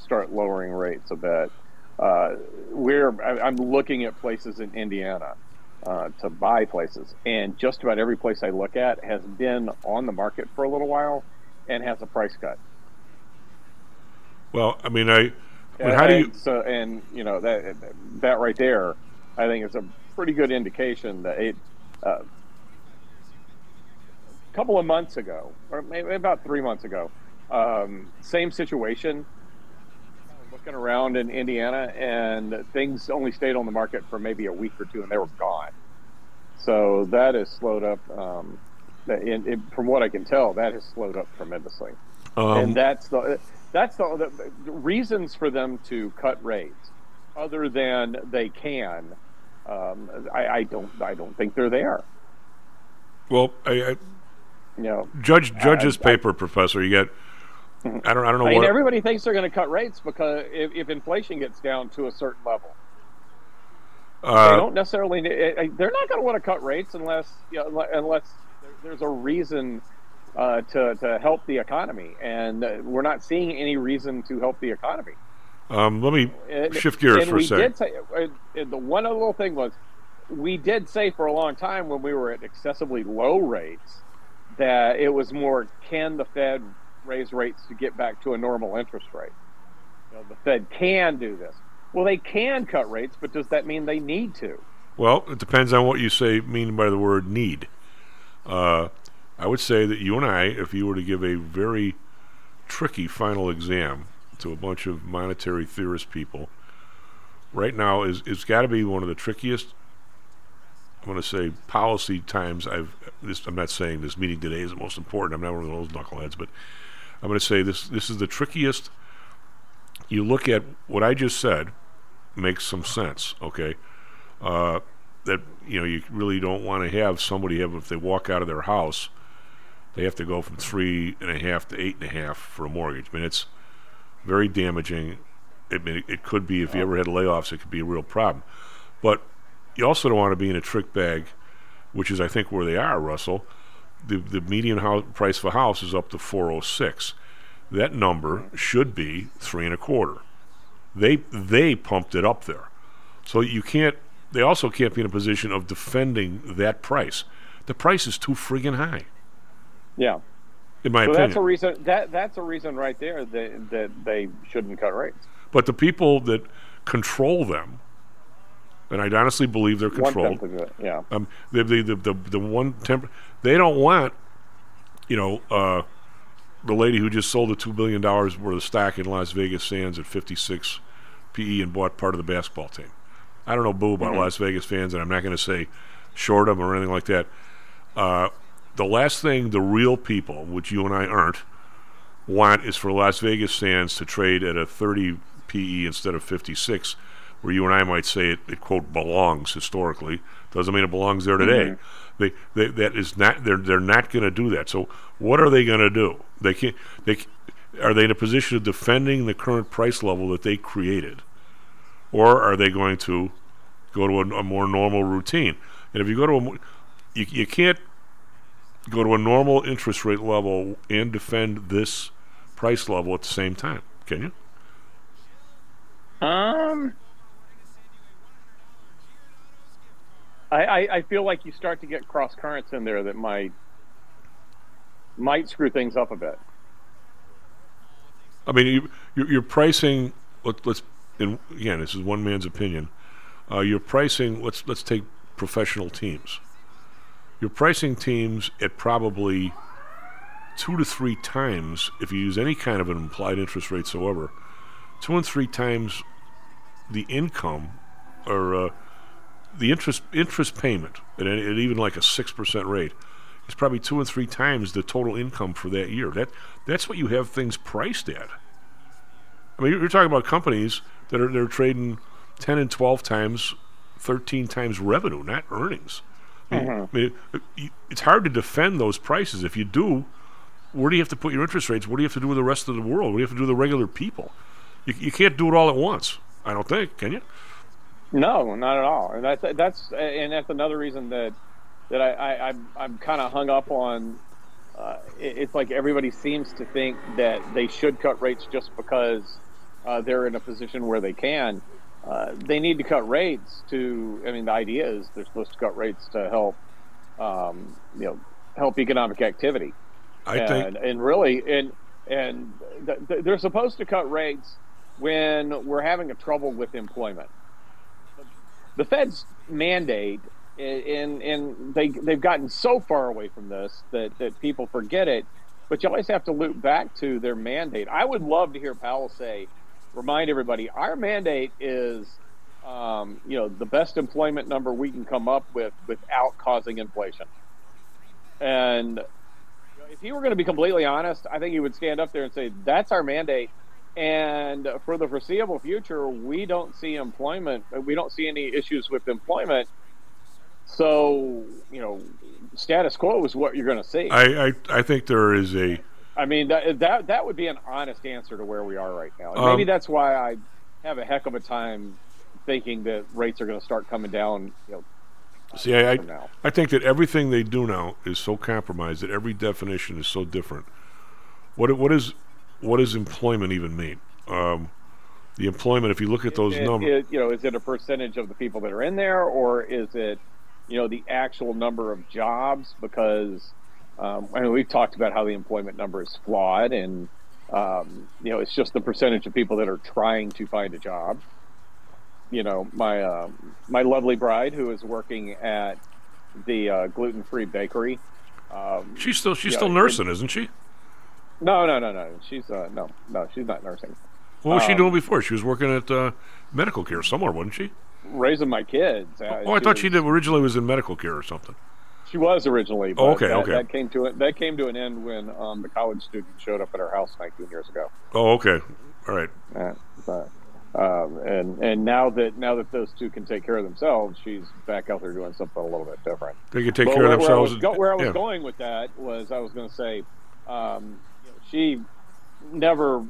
Speaker 9: start lowering rates a bit. Uh, we're I, I'm looking at places in Indiana uh, to buy places, and just about every place I look at has been on the market for a little while and has a price cut.
Speaker 2: Well, I mean, I. I mean,
Speaker 9: And-
Speaker 2: how do you?
Speaker 9: and So and you know that that right there, I think is a pretty good indication that it. Uh, a couple of months ago, or maybe about three months ago, um, same situation. Looking around in Indiana, and things only stayed on the market for maybe a week or two, and they were gone. So that has slowed up. Um, from what I can tell, that has slowed up tremendously
Speaker 2: Um,
Speaker 9: and that's the that's the, the reasons for them to cut rates, other than they can. Um, I, I don't I don't think they're there.
Speaker 2: Well, I, I
Speaker 9: You know,
Speaker 2: judge judge's
Speaker 9: I- I-
Speaker 2: paper, Professor. You get. I don't. I don't know
Speaker 9: I mean,
Speaker 2: what.
Speaker 9: everybody thinks they're going to cut rates because if, if inflation gets down to a certain level, they
Speaker 2: uh,
Speaker 9: don't necessarily. eh, eh, They're not going to want to cut rates unless you know, unless there's a reason uh, to to help the economy, and uh, we're not seeing any reason to help the economy.
Speaker 2: um, let me
Speaker 9: And-
Speaker 2: shift gears for a second.
Speaker 9: Say, uh, the one other little thing was, we did say for a long time when we were at excessively low rates that it was more can the Fed raise rates to get back to a normal interest rate. You know, the Fed can do this. Well, they can cut rates, but does that mean they need to?
Speaker 2: Well, it depends on what you say mean by the word need. Uh, I would say that you and I, if you were to give a very tricky final exam to a bunch of monetary theorist people, right now is it's got to be one of the trickiest. I'm going to say policy times I've. This I'm not saying this meeting today is the most important. I'm not one of those knuckleheads, but I'm going to say this. This is the trickiest. You look at what I just said, makes some sense. Okay, uh, that you know you really don't want to have somebody have if they walk out of their house, they have to go from three and a half to eight and a half for a mortgage. I mean it's very damaging. I mean, it, it could be if you ever had layoffs, it could be a real problem. But you also don't want to be in a trick bag, which is I think where they are, Russell. The the median house price of a house is up to 406. That number should be three and a quarter. They they pumped it up there, so you can't. They also can't be in a position of defending that price. The price is too friggin' high,
Speaker 9: Yeah.
Speaker 2: in my
Speaker 9: so
Speaker 2: opinion.
Speaker 9: that's a reason. That that's a reason right there that that they shouldn't cut rates.
Speaker 2: But the people that control them, and I honestly believe they're controlled.
Speaker 9: tenth of it, yeah.
Speaker 2: Um, the, the, the, the, the one temp, they don't want, you know, uh, the lady who just sold the $2 billion worth of stock in Las Vegas Sands at 56 PE and bought part of the basketball team. I don't know boo about
Speaker 9: Mhm.
Speaker 2: Las Vegas Sands, and I'm not going to say short them or anything like that. Uh, the last thing the real people, which you and I aren't, want is for Las Vegas Sands to trade at a 30 PE instead of 56, where you and I might say it, it quote belongs historically. Doesn't mean it belongs there today.
Speaker 9: Mhm.
Speaker 2: They, they that is not they're they're not going to do that. So what are they going to do? They can't they are they in a position of defending the current price level that they created, or are they going to go to a, a more normal routine? And if you go to a you, you can't go to a normal interest rate level and defend this price level at the same time, can you?
Speaker 9: Um, I, I I feel like you start to get cross currents in there that might might screw things up a bit.
Speaker 2: I mean, you, you're, pricing. Let, let's and again, this is one man's opinion. Uh, you're pricing. Let's let's take professional teams. You're pricing teams at probably two to three times, if you use any kind of an implied interest rate, whatsoever, two and three times the income or uh, the interest interest payment at, any, at even like a six percent rate is probably two and three times the total income for that year. That that's what you have things priced at. I mean, you're, you're talking about companies that are they're trading ten and twelve times, thirteen times revenue, not earnings. I mean,
Speaker 9: Mhm.
Speaker 2: I mean, it- it's hard to defend those prices. If you do, where do you have to put your interest rates? What do you have to do with the rest of the world? What do you have to do with the regular people? You, you can't do it all at once. I don't think, can you?
Speaker 9: No, not at all. And that's that's and that's another reason that that I, I I'm I'm kind of hung up on. Uh, it, it's like everybody seems to think that they should cut rates just because uh, they're in a position where they can. Uh, they need to cut rates to. I mean, the idea is they're supposed to cut rates to help, um, you know, help economic activity.
Speaker 2: I
Speaker 9: and,
Speaker 2: think-
Speaker 9: and really, and and th- th- they're supposed to cut rates when we're having a trouble with employment the Fed's mandate, and and they they've gotten so far away from this that that people forget it. But you always have to loop back to their mandate. I would love to hear Powell say, remind everybody, our mandate is, um, you know, the best employment number we can come up with without causing inflation. And if he were going to be completely honest, I think he would stand up there and say, that's our mandate. And for the foreseeable future, we don't see employment. We don't see any issues with employment. So, you know, status quo is what you're going to see.
Speaker 2: I, I I think there is a
Speaker 9: I mean, that, that that would be an honest answer to where we are right now. And
Speaker 2: Um,
Speaker 9: maybe that's why I have a heck of a time thinking that rates are going to start coming down. You know,
Speaker 2: See, I, I. I think that everything they do now is so compromised that every definition is so different. What what is what does employment even mean? Um, the employment, if you look at those
Speaker 9: It-
Speaker 2: numbers,
Speaker 9: it- you know, is it a percentage of the people that are in there, or is it, you know, the actual number of jobs? Because Um, I mean, we've talked about how the employment number is flawed, and um, you know, it's just the percentage of people that are trying to find a job. You know, my uh, my lovely bride, who is working at the uh, gluten free bakery. Um,
Speaker 2: She's still she's still
Speaker 9: it-
Speaker 2: nursing, isn't she?
Speaker 9: No, no, no, no. She's uh, no, no. She's not nursing.
Speaker 2: What was she
Speaker 9: Um,
Speaker 2: doing before? She was working at uh, medical care somewhere, wasn't she?
Speaker 9: Raising my kids. Uh,
Speaker 2: Oh, I thought
Speaker 9: was-
Speaker 2: she did originally was in medical care or something.
Speaker 9: She was originally. But
Speaker 2: Oh, okay,
Speaker 9: that,
Speaker 2: okay.
Speaker 9: That came to it. That came to an end when um, the college student showed up at our house 19 years ago.
Speaker 2: Oh, okay, all right.
Speaker 9: Uh, but, um, and and now that now that those two can take care of themselves, she's back out there doing something a little bit different.
Speaker 2: They can take
Speaker 9: But
Speaker 2: care of themselves.
Speaker 9: Where I was, go- where I was
Speaker 2: yeah.
Speaker 9: going with that was I was going to say, um, she never.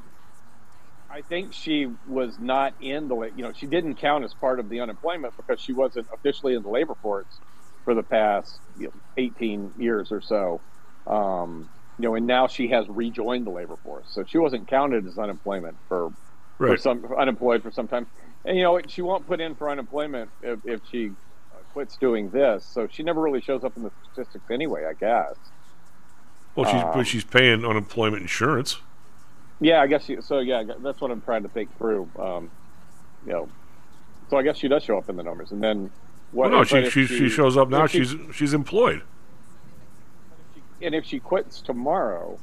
Speaker 9: I think she was not in the, you know, she didn't count as part of the unemployment because she wasn't officially in the labor force for the past you know, 18 years or so. Um, you know, and now she has rejoined the labor force, so she wasn't counted as unemployment for for some unemployed for some time. And you know, she won't put in for unemployment if, if she uh, quits doing this, so she never really shows up in the statistics anyway. I guess.
Speaker 2: Well, she's
Speaker 9: um,
Speaker 2: but she's paying unemployment insurance.
Speaker 9: Yeah, I guess she, so. Yeah, that's what I'm trying to think through. Um, you know, so I guess she does show up in the numbers, and then what?
Speaker 2: well, no, she, she she shows up now.
Speaker 9: she-
Speaker 2: She's she's employed.
Speaker 9: and if she quits tomorrow,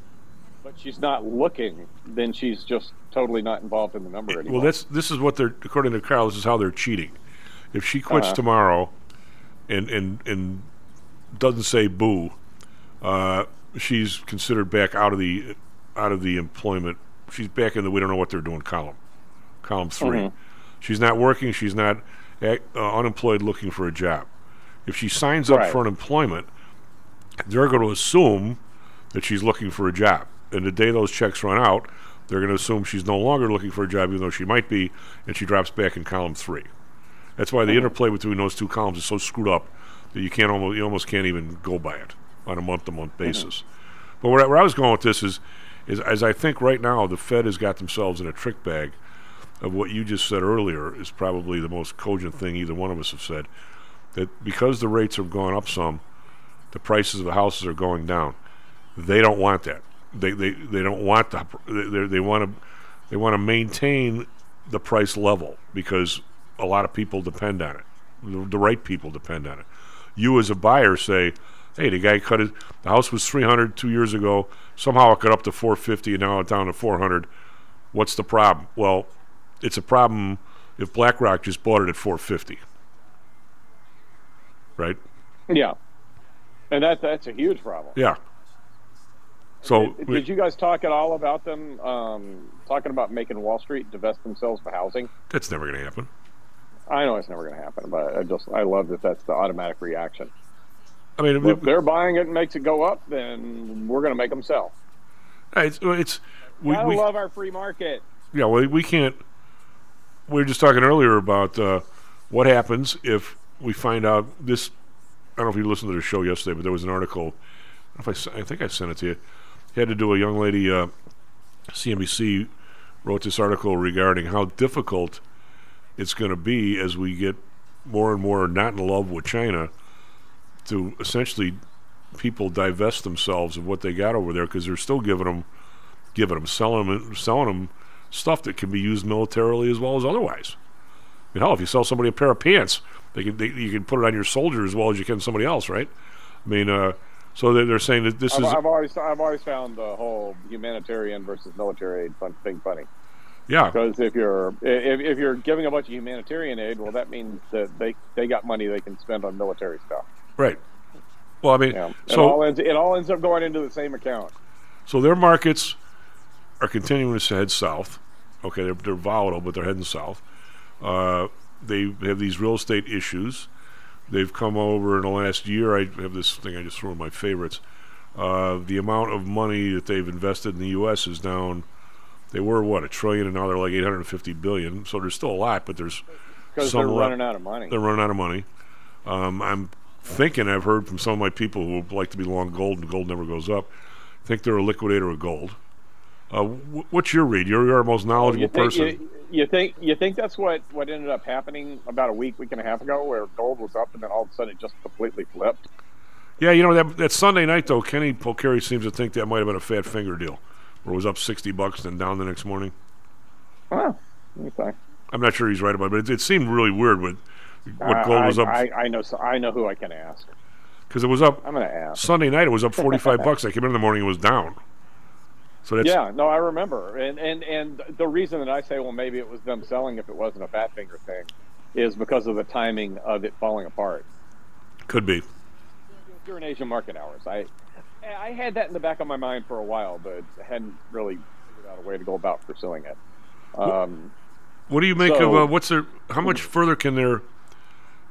Speaker 9: but she's not looking, then she's just totally not involved in the number anymore.
Speaker 2: Well, that's this is what they're according to Carl. This is how they're cheating. If she quits
Speaker 9: Uh-huh.
Speaker 2: tomorrow, and and and doesn't say boo, uh, she's considered back out of the out of the employment. She's back in the we don't know what they're doing column, column 3
Speaker 9: Mhm.
Speaker 2: She's not working. She's not uh, unemployed looking for a job. If she signs up
Speaker 9: Right.
Speaker 2: for unemployment, they're going to assume that she's looking for a job. And the day those checks run out, they're going to assume she's no longer looking for a job, even though she might be, and she drops back in column three. That's why the interplay between those two columns is so screwed up that you can't almost you almost can't even go by it on a month to month basis. But where, where I was going with this is, is as I think right now the Fed has got themselves in a trick bag of what you just said earlier is probably the most cogent thing either one of us have said. That because the rates have gone up some, the prices of the houses are going down. They don't want that. They they, they don't want the they they want to they want to maintain the price level because a lot of people depend on it. The, the right people depend on it. You as a buyer say, "Hey, the guy cut it. The house was 300 two years ago. Somehow it got up to 450 and now it's down to 400. What's the problem?" Well, it's a problem if BlackRock just bought it at 450. Right?
Speaker 9: yeah, and that that's a huge problem.
Speaker 2: Yeah. So
Speaker 9: Did,
Speaker 2: we-
Speaker 9: did you guys talk at all about them um, talking about making Wall Street divest themselves of housing?
Speaker 2: that's never going to happen.
Speaker 9: I know it's never going to happen, but I just I love that that's the automatic reaction.
Speaker 2: I mean,
Speaker 9: if they're buying it and makes it go up, then we're going to make them sell.
Speaker 2: It's it's we,
Speaker 9: Gotta
Speaker 2: we
Speaker 9: love our free market.
Speaker 2: yeah well we can't. We were just talking earlier about uh, what happens if we find out this. I don't know if you listened to the show yesterday, but there was an article. I, don't know if I, I think I sent it to you. Had to do a young lady. Uh, CNBC wrote this article regarding how difficult it's going to be as we get more and more not in love with China to essentially people divest themselves of what they got over there because they're still giving them, giving them, selling them, selling them stuff that can be used militarily as well as otherwise. I mean, hell, if you sell somebody a pair of pants, they can they, you can put it on your soldier as well as you can somebody else, right? I mean, uh, so they're, they're saying that this
Speaker 9: I've,
Speaker 2: is
Speaker 9: I've always I've always found the whole humanitarian versus military aid fun, thing funny.
Speaker 2: yeah,
Speaker 9: Because if you're if, if you're giving a bunch of humanitarian aid, well, that means that they they got money they can spend on military stuff.
Speaker 2: Right. Well, I mean,
Speaker 9: Yeah. it
Speaker 2: so
Speaker 9: all ends it all ends up going into the same account.
Speaker 2: So their markets are continuing to head south. Okay, they're, they're volatile, but they're heading south. Uh, they have these real estate issues. They've come over in the last year. I have this thing I just threw in my favorites. Uh, the amount of money that they've invested in the U.S. is down. They were what a trillion, and now they're like 850 billion. So there's still a lot, but there's
Speaker 9: Because
Speaker 2: some
Speaker 9: they're running out of money.
Speaker 2: They're running out of money. Um, I'm thinking I've heard from some of my people who like to be long gold, and gold never goes up. Think they're a liquidator of gold. Uh, wh- what's your read? You're, you're our most knowledgeable
Speaker 9: you think,
Speaker 2: person.
Speaker 9: You, you think you think that's what what ended up happening about a week week and a half ago, where gold was up and then all of a sudden it just completely flipped.
Speaker 2: Yeah, you know that that Sunday night though, Kenny Polcari seems to think that might have been a fat finger deal, where it was up sixty bucks and down the next morning.
Speaker 9: Oh, okay.
Speaker 2: I'm not sure he's right about it, but it, it seemed really weird with what
Speaker 9: I-
Speaker 2: gold was
Speaker 9: I,
Speaker 2: up
Speaker 9: I, I know. So I know who I can ask.
Speaker 2: because it was up
Speaker 9: I'm gonna ask.
Speaker 2: Sunday night. It was up forty five bucks. I came in in the morning, it was down. So that's
Speaker 9: yeah, no, I remember, and and and the reason that I say, well, maybe it was them selling if it wasn't a fat finger thing, is because of the timing of it falling apart
Speaker 2: could be.
Speaker 9: during Asian market hours. I I had that in the back of my mind for a while, but hadn't really figured out a way to go about pursuing it. Um,
Speaker 2: What do you make of uh, what's their? How much further can their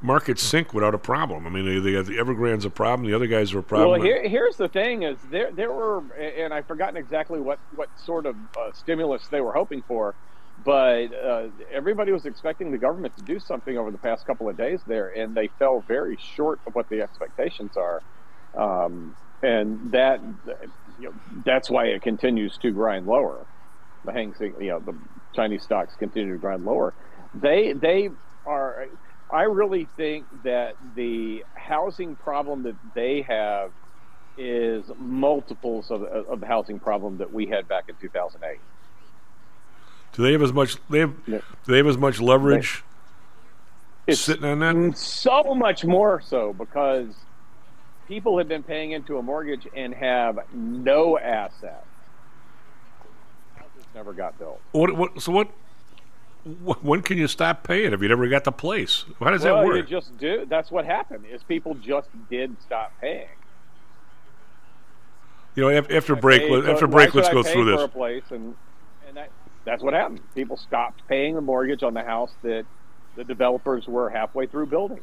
Speaker 2: market sink without a problem? I mean, they, they the Evergrande's a problem. The other guys are a problem.
Speaker 9: Well, here, here's the thing: is there there were, and I've forgotten exactly what what sort of uh, stimulus they were hoping for, but uh, everybody was expecting the government to do something over the past couple of days there, and they fell very short of what the expectations are, um, and that you know, that's why it continues to grind lower. The Hang Seng, you know, the Chinese stocks continue to grind lower. They they are. I really think that the housing problem that they have is multiples of, of the housing problem that we had back in 2008.
Speaker 2: do they have as much? They have. Do they have as much leverage It's sitting on that?
Speaker 9: So much more so because people have been paying into a mortgage and have no assets. Houses never got built.
Speaker 2: What? What? So what? Wh- When can you stop paying if you never got the place? How does
Speaker 9: well,
Speaker 2: that
Speaker 9: you
Speaker 2: work?
Speaker 9: just do. That's what happened. Is people just did stop paying.
Speaker 2: You know, af- after break,
Speaker 9: Hey,
Speaker 2: let-
Speaker 9: so
Speaker 2: after break, let's go through this.
Speaker 9: place, and and that, that's what happened. People stopped paying the mortgage on the house that the developers were halfway through building.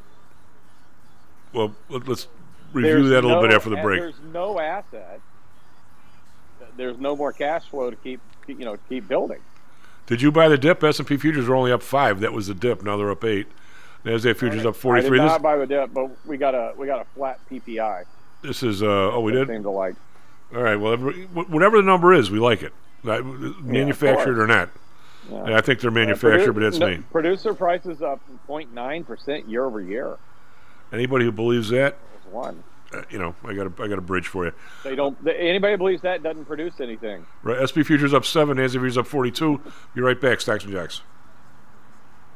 Speaker 2: Well, let- let's review
Speaker 9: There's
Speaker 2: that a little
Speaker 9: no-
Speaker 2: bit after the break.
Speaker 9: There's no asset. There's no more cash flow to keep you know keep building.
Speaker 2: Did you buy the dip? S and P futures were only up five. That was the dip. Now they're up eight. Nasdaq futures up 43.
Speaker 9: I did
Speaker 2: This,
Speaker 9: not buy the dip, but we got a we got a flat PPI.
Speaker 2: this is uh, oh we did.
Speaker 9: Seem to like.
Speaker 2: All right. Well, every- whatever the number is, we like it. That- manufactured or not.
Speaker 9: Yeah.
Speaker 2: And I think they're
Speaker 9: Uh,
Speaker 2: manufactured, but
Speaker 9: produ-
Speaker 2: that's
Speaker 9: no,
Speaker 2: me.
Speaker 9: Producer prices up 0.9 percent year over year.
Speaker 2: Anybody who believes that,
Speaker 9: one.
Speaker 2: Uh, you know, I got a, I got a bridge for you.
Speaker 9: They don't. th- Anybody who believes that doesn't produce anything.
Speaker 2: Right, SP futures up seven. Nasdaq futures up forty two. Be right back. Stocks and jocks.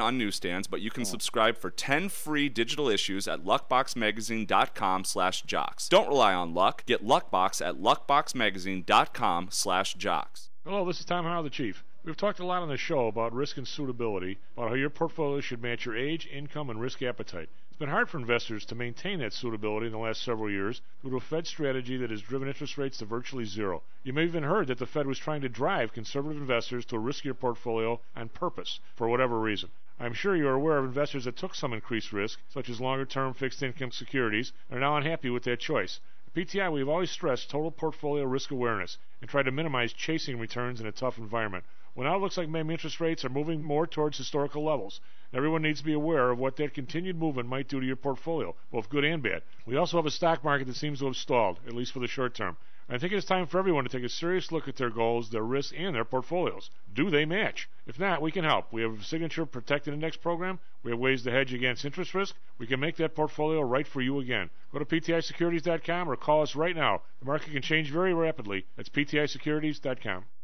Speaker 10: on newsstands, but you can hmm. subscribe for 10 free digital issues at luckboxmagazine.com slash jocks. Don't rely on luck. Get Luckbox at luckboxmagazine.com slash jocks.
Speaker 2: Hello, this is Tom Howell, the Chief. We've talked a lot on the show about risk and suitability, about how your portfolio should match your age, income, and risk appetite. It's been hard for investors to maintain that suitability in the last several years due to a Fed strategy that has driven interest rates to virtually zero. You may have even heard that the Fed was trying to drive conservative investors to a riskier portfolio on purpose, for whatever reason. I'm sure you are aware of investors that took some increased risk, such as longer term fixed income securities, and are now unhappy with that choice. At PTI, we've always stressed total portfolio risk awareness and tried to minimize chasing returns in a tough environment. Well, now it looks like maybe interest rates are moving more towards historical levels. Everyone needs to be aware of what that continued movement might do to your portfolio, both good and bad. We also have a stock market that seems to have stalled, at least for the short term. I think it's time for everyone to take a serious look at their goals, their risks, and their portfolios. Do they match? If not, we can help. We have a signature protected index program. We have ways to hedge against interest risk. We can make that portfolio right for you again. Go to PTIsecurities.com or call us right now. The market can change very rapidly. That's PTIsecurities.com.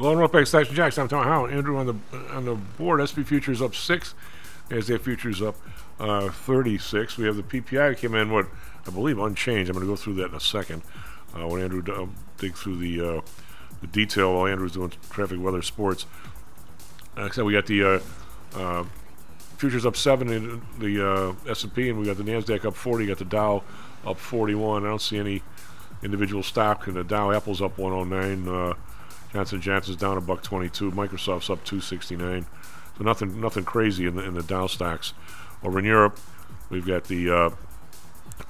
Speaker 2: Well, North Bank Stocks and I'm Tom Howell. Andrew on the on the board. SP futures up six. NASDAQ futures up uh, 36. We have the PPI came in what I believe unchanged. I'm going to go through that in a second. Uh, when Andrew d- um, dig through the uh, the detail while Andrew's doing traffic, weather, sports. I said we got the uh, uh, futures up seven in the uh, S&P, and we got the Nasdaq up 40. Got the Dow up 41. I don't see any individual stock in the Dow. Apple's up 109. Johnson Johnson's down a buck 22. Microsoft's up 269. So nothing nothing crazy in the in the Dow stocks. Over in Europe, we've got the uh,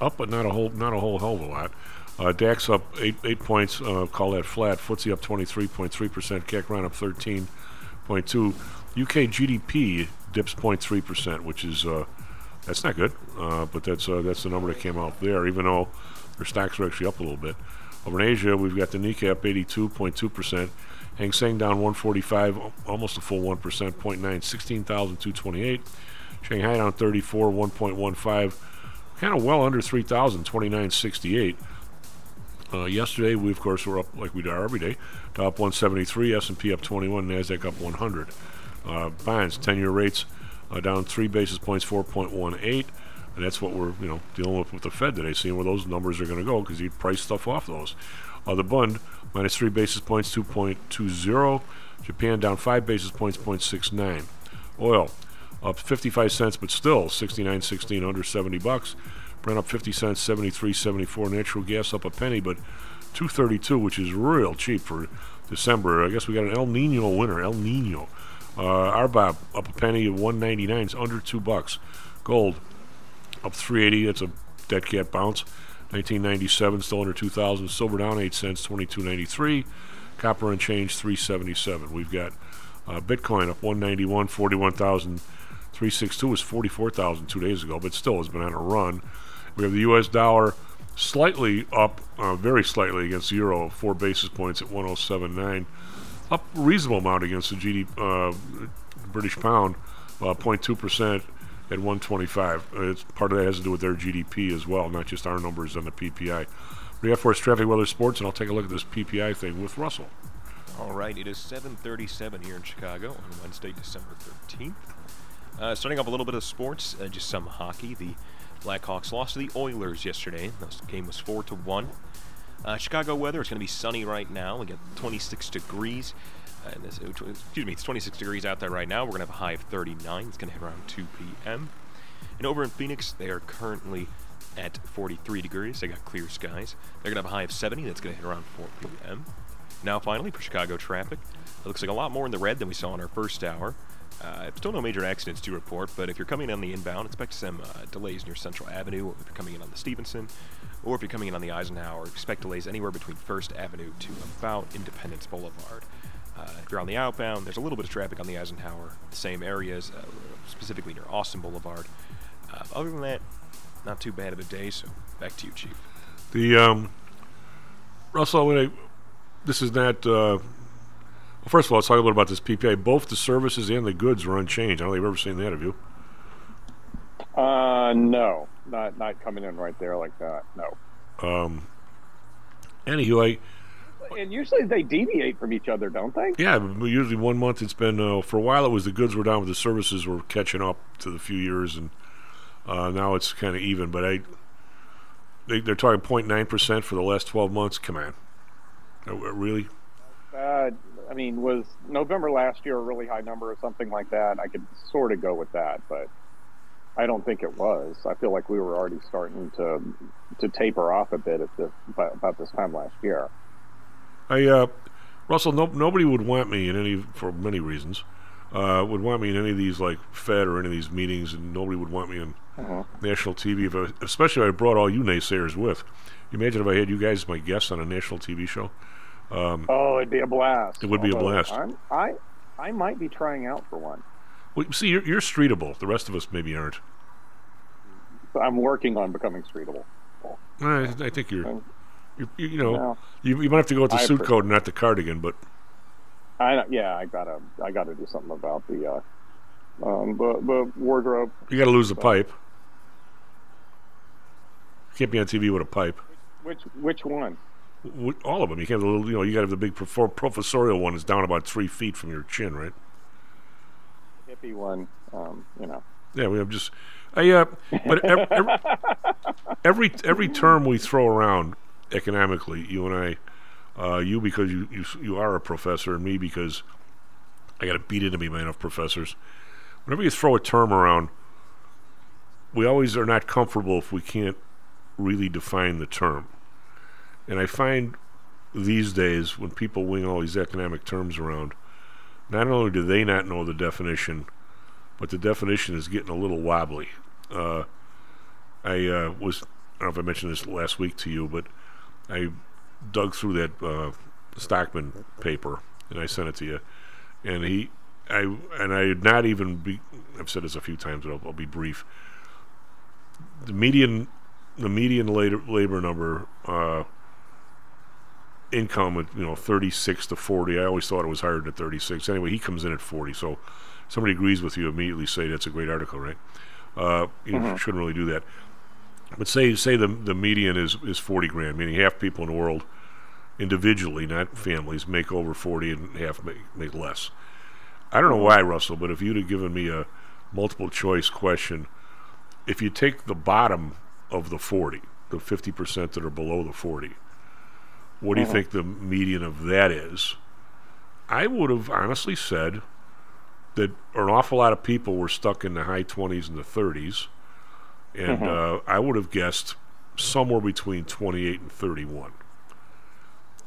Speaker 2: up, but not a whole not a whole hell of a lot. Uh, DAX up eight eight points. Uh, call that flat. FTSE up 23.3 percent. CAC up 13.2. UK GDP dips 0.3 percent, which is uh, that's not good. Uh, but that's uh, that's the number that came out there. Even though their stocks are actually up a little bit. Over in Asia, we've got the Nikkei up 82.2 percent. Hang Seng down 145, almost a full 1%, 0.9, 16,228. Shanghai down 34, 1.15, kind of well under 3,000, 29.68. Uh, yesterday, we of course were up like we do every day. Up 173, S&P up 21, Nasdaq up 100. Uh, bonds, 10-year rates uh, down three basis points, 4.18, and that's what we're you know dealing with with the Fed today, seeing where those numbers are going to go because you price stuff off those. Uh, the Bund minus three basis points, 2.20. Japan down five basis points, 0.69. Oil up 55 cents, but still 69.16, under 70 bucks. Brent up 50 cents, 73.74. Natural gas up a penny, but 232, which is real cheap for December. I guess we got an El Nino winter. El Nino. Uh, RBOB up a penny, 199. It's under two bucks. Gold up 380. That's a dead cat bounce. 1997, still under 2,000. Silver down 8 cents, 22.93. Copper unchanged, 377. We've got uh, Bitcoin up 191, 41,362 was 44,000 two days ago, but still has been on a run. We have the U.S. dollar slightly up, uh, very slightly against the euro, four basis points at 107.9. Up reasonable amount against the GD, uh, British pound, uh, 0.2% at 125. Uh, it's, part of that has to do with their GDP as well, not just our numbers on the PPI. We have for us traffic, weather, sports, and I'll take a look at this PPI thing with Russell.
Speaker 5: All right, it is 7:37 here in Chicago on Wednesday, December 13th. Uh, starting off a little bit of sports, uh, just some hockey. The Blackhawks lost to the Oilers yesterday. The game was four to one. Uh, Chicago weather. It's going to be sunny right now. We got 26 degrees. Uh, this, excuse me, it's 26 degrees out there right now. We're going to have a high of 39. It's going to hit around 2 p.m. And over in Phoenix, they are currently at 43 degrees. They got clear skies. They're going to have a high of 70. That's going to hit around 4 p.m. Now, finally, for Chicago traffic, it looks like a lot more in the red than we saw in our first hour. Uh, still no major accidents to report, but if you're coming on the inbound, expect some uh, delays near Central Avenue, or if you're coming in on the Stevenson, or if you're coming in on the Eisenhower, expect delays anywhere between First Avenue to about Independence Boulevard. Uh, if you're on the outbound, there's a little bit of traffic on the Eisenhower, the same areas, uh, specifically near Austin Boulevard. Uh, other than that, not too bad of a day, so back to you, Chief.
Speaker 2: The um, Russell, when I, this is not. Uh, well, first of all, let's talk a little about this PPA. Both the services and the goods were unchanged. I don't think you've ever seen that, have you?
Speaker 9: Uh, no, not not coming in right there like that. No.
Speaker 2: Um, anywho, I,
Speaker 9: And usually they deviate from each other, don't they?
Speaker 2: yeah, usually one month it's been, uh, for a while it was the goods were down, but the services were catching up to the few years, and uh, now it's kind of even. But I, they, they're talking 0.9% for the last 12 months. Come on. Uh, really?
Speaker 9: Uh, I mean, was November last year a really high number or something like that? I could sort of go with that, but I don't think it was. I feel like we were already starting to to taper off a bit at the about this time last year.
Speaker 2: I uh, Russell, no, nobody would want me in any for many reasons. Uh, would want me in any of these like Fed or any of these meetings, and nobody would want me in
Speaker 9: Uh-huh.
Speaker 2: national TV. If I, especially if I brought all you naysayers with. Imagine if I had you guys as my guests on a national TV show. Um,
Speaker 9: Oh, it'd be a blast.
Speaker 2: It would be a blast.
Speaker 9: I'm, I I might be trying out for one.
Speaker 2: well, see, you're, you're streetable. The rest of us maybe aren't.
Speaker 9: I'm working on becoming streetable.
Speaker 2: I, I think you're, you're, you you know,
Speaker 9: Well,
Speaker 2: you, you might have to go with the
Speaker 9: I
Speaker 2: suit
Speaker 9: appre-
Speaker 2: coat and not the cardigan, but
Speaker 9: I yeah, I gotta I gotta do something about the uh, um, the, the wardrobe.
Speaker 2: you got to lose the pipe. You can't be on TV with a pipe.
Speaker 9: Which which one?
Speaker 2: All of them. You can't. have the little- You know, you got to have the big prof- professorial one is down about three feet from your chin, right?
Speaker 9: Hippie one. Um, you know.
Speaker 2: Yeah, we have just. I, uh, but every, every every term we throw around economically, you and I, uh, you because you, you you are a professor, and me because I got to beat into me by enough professors. Whenever you throw a term around, we always are not comfortable if we can't really define the term. And I find these days when people wing all these economic terms around, not only do they not know the definition, but the definition is getting a little wobbly. Uh, I uh, was, I don't know if I mentioned this last week to you, but I dug through that uh, Stockman paper and I sent it to you. And he, I, and I had not even be, I've said this a few times, but I'll, I'll be brief. The median, the median labor, labor number, uh, income at you know 36 to 40 i always thought it was higher than 36 anyway he comes in at 40 so somebody agrees with you immediately say that's a great article right uh, you
Speaker 9: Mhm.
Speaker 2: shouldn't really do that but say say the the median is is 40 grand meaning half people in the world individually not families make over 40 and half make, make less i don't know why russell but if you'd have given me a multiple choice question if you take the bottom of the 40 the 50% that are below the 40 what do you
Speaker 9: Mhm.
Speaker 2: think the median of that is? I would have honestly said that an awful lot of people were stuck in the high 20s and the 30s, and
Speaker 9: Mhm.
Speaker 2: uh, I would have guessed somewhere between 28 and 31.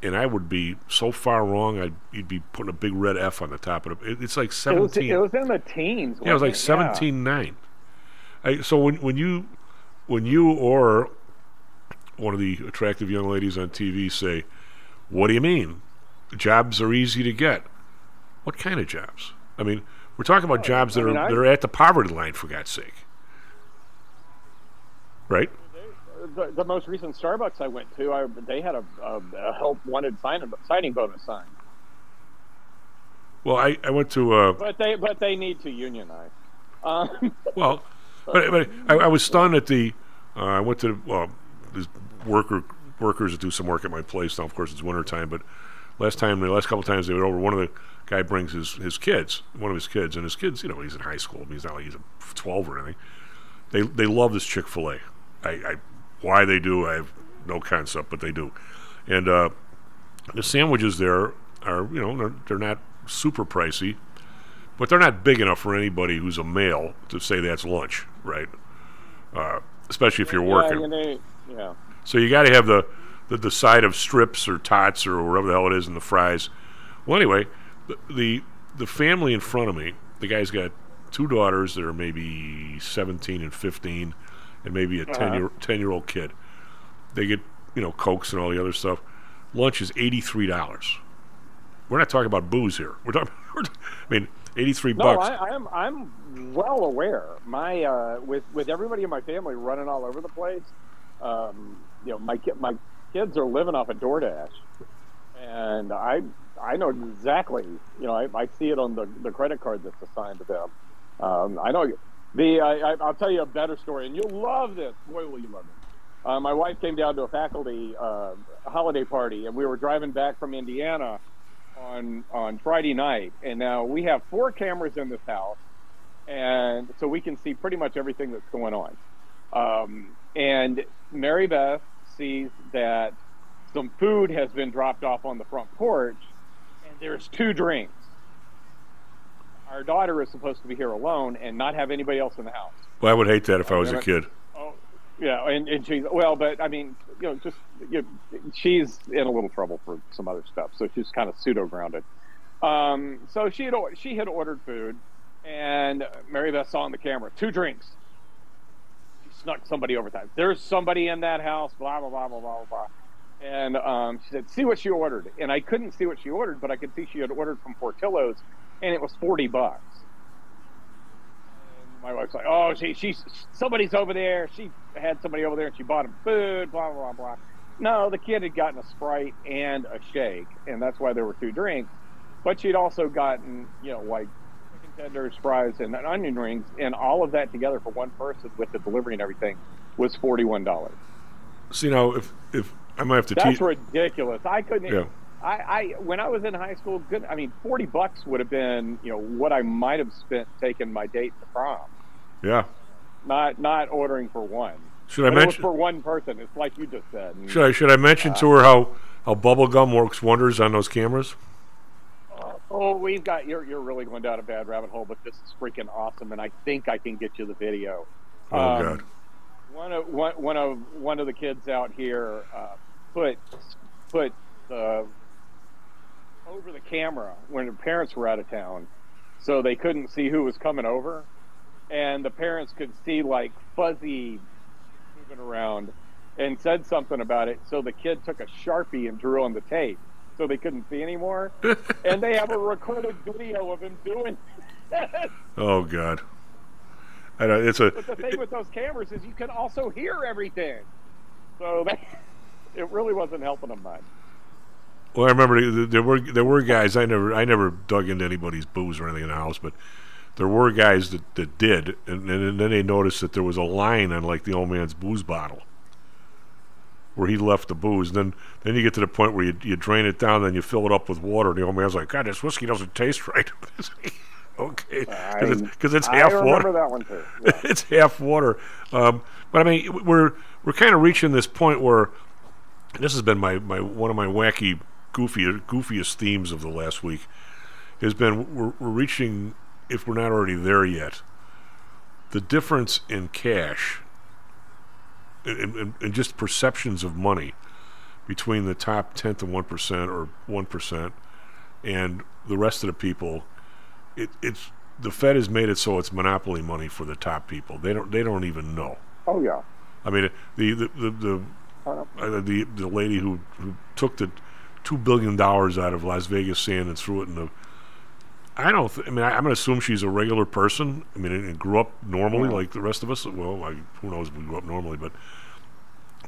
Speaker 2: And I would be so far wrong, I'd you'd be putting a big red F on the top of it. it it's like
Speaker 9: It was,
Speaker 2: 17.
Speaker 9: it was in the teens.
Speaker 2: Yeah, it was like
Speaker 9: wasn't Yeah.
Speaker 2: seventeen nine. I, so when when you when you or one of the attractive young ladies on TV say, "What do you mean? Jobs are easy to get." What kind of jobs? I mean, we're talking about jobs that
Speaker 9: I mean,
Speaker 2: are
Speaker 9: I-
Speaker 2: that are at the poverty line, for God's sake. Right?
Speaker 9: The, the most recent Starbucks I went to, I, they had a, a, a help wanted sign, signing bonus sign,
Speaker 2: Well, I, I went to uh,
Speaker 9: but they but they need to unionize. Um,
Speaker 2: Well, but, but I, I was stunned at the. Uh, I went to well, there's worker workers that do some work at my place. Now, of course, it's winter time, but last time, the last couple of times they were over, one of the guy brings his his kids, one of his kids, and his kids, you know, he's in high school. I mean, he's not like he's a twelve or anything. They they love this Chick Fil A. I, I why they do, I have no concept, but they do. And uh, the sandwiches there are, you know, they're, they're not super pricey, but they're not big enough for anybody who's a male to say that's lunch, right? Uh, especially if you're working.
Speaker 9: Yeah, you know, yeah.
Speaker 2: So you got to have the, the the side of strips or tots or whatever the hell it is and the fries. Well, anyway, the, the the family in front of me, the guy's got two daughters that are maybe 17 and 15, and maybe a 10
Speaker 9: Uh-huh.
Speaker 2: year 10 year old kid. They get you know cokes and all the other stuff. Lunch is eighty three dollars. We're not talking about booze here. We're talking. We're, I mean, eighty three
Speaker 9: No,
Speaker 2: bucks.
Speaker 9: I, I'm I'm well aware. My uh, with with everybody in my family running all over the place. Um, you know, my my kids are living off of DoorDash, and I I know exactly. You know, I, I see it on the the credit card that's assigned to them. Um, I know the I, I, I'll tell you a better story, and you'll love this. Boy, will you love it. Uh, my wife came down to a faculty uh, holiday party, and we were driving back from Indiana on on Friday night, and now we have four cameras in this house, and so we can see pretty much everything that's going on. Um, and Mary Beth sees that some food has been dropped off on the front porch, and there's two drinks. Our daughter is supposed to be here alone and not have anybody else in the house.
Speaker 2: Well, I would hate that if I was a kid.
Speaker 9: Oh, Yeah, and, and she's well, but I mean, you know, just you know, she's in a little trouble for some other stuff, so she's kind of pseudo grounded. Um, so she had she had ordered food, and Mary Beth saw on the camera two drinks. She snuck somebody over time. There's somebody in that house. Blah blah blah blah blah blah. And um, she said, "See what she ordered." And I couldn't see what she ordered, but I could see she had ordered from Portillo's, and it was forty bucks. And my wife's like, "Oh, she she's somebody's over there. She had somebody over there, and she bought him food." Blah blah blah blah. No, the kid had gotten a sprite and a shake, and that's why there were two drinks. But she'd also gotten, you know, like chicken tenders, fries, and onion rings, and all of that together for one person with the delivery and everything was forty-one dollars.
Speaker 2: See now, if if I might have to teach.
Speaker 9: That's
Speaker 2: teach.
Speaker 9: ridiculous. I couldn't.
Speaker 2: Yeah.
Speaker 9: I, I when I was in high school, good. I mean, forty bucks would have been, you know, what I might have spent taking my date to prom.
Speaker 2: Yeah.
Speaker 9: Not not ordering for one.
Speaker 2: Should I
Speaker 9: But was
Speaker 2: mention-
Speaker 9: for one person? It's like you just said. And,
Speaker 2: Should I should I mention to her how how bubble gum works wonders on those cameras?
Speaker 9: Oh, we've got you're you're really going down a bad rabbit hole, but this is freaking awesome, and I think I can get you the video.
Speaker 2: Oh
Speaker 9: Um,
Speaker 2: God.
Speaker 9: One of one, one of one of the kids out here uh, put put the over the camera when the parents were out of town, so they couldn't see who was coming over, and the parents could see like fuzzy moving around, and said something about it. So the kid took a sharpie and drew on the tape, so they couldn't see anymore, and they have a recorded video of him doing. that.
Speaker 2: Oh God. I know it's a
Speaker 9: But the thing with those cameras is you can also hear everything. So that, it really wasn't helping them much.
Speaker 2: Well, I remember there were there were guys. I never I never dug into anybody's booze or anything in the house, but there were guys that, that did, and, and then they noticed that there was a line on like the old man's booze bottle where he left the booze. And then then you get to the point where you you drain it down, then you fill it up with water. And the old man's like, God, this whiskey doesn't taste right. okay, because it's, 'cause it's
Speaker 9: I
Speaker 2: half
Speaker 9: remember
Speaker 2: water.
Speaker 9: that one too.
Speaker 2: it's half water. Um, but I mean, we're we're kind of reaching this point where this has been my, my one of my wacky, goofy, goofiest themes of the last week. Has been we're, we're reaching, if we're not already there yet, the difference in cash and, and, and just perceptions of money between the top tenth of one percent or one percent and the rest of the people. It, it's the Fed has made it so it's monopoly money for the top people. They don't they don't even know.
Speaker 9: Oh yeah.
Speaker 2: I mean, the the the the, uh, the, the lady who, who took the two billion dollars out of Las Vegas Sands and threw it in the. I don't. Th- I mean, I, I'm going to assume she's a regular person. I mean, and, and grew up normally
Speaker 9: Yeah.
Speaker 2: like the rest of us. Well, I, who knows? if We grew up normally, but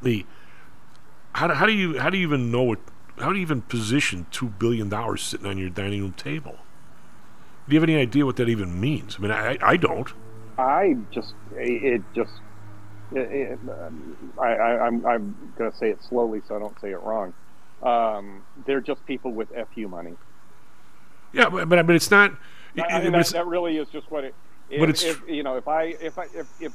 Speaker 2: the how do, how do you how do you even know what? How do you even position two billion dollars sitting on your dining room table? Do you have any idea what that even means? I mean, I I don't.
Speaker 9: I just it just it, it, um, I, I I'm I'm gonna say it slowly so I don't say it wrong. Um, they're just people with fu money.
Speaker 2: Yeah, but but, but it's not.
Speaker 9: I mean, that, that really is just what it. If,
Speaker 2: But it's
Speaker 9: if, you know, if I if I if, if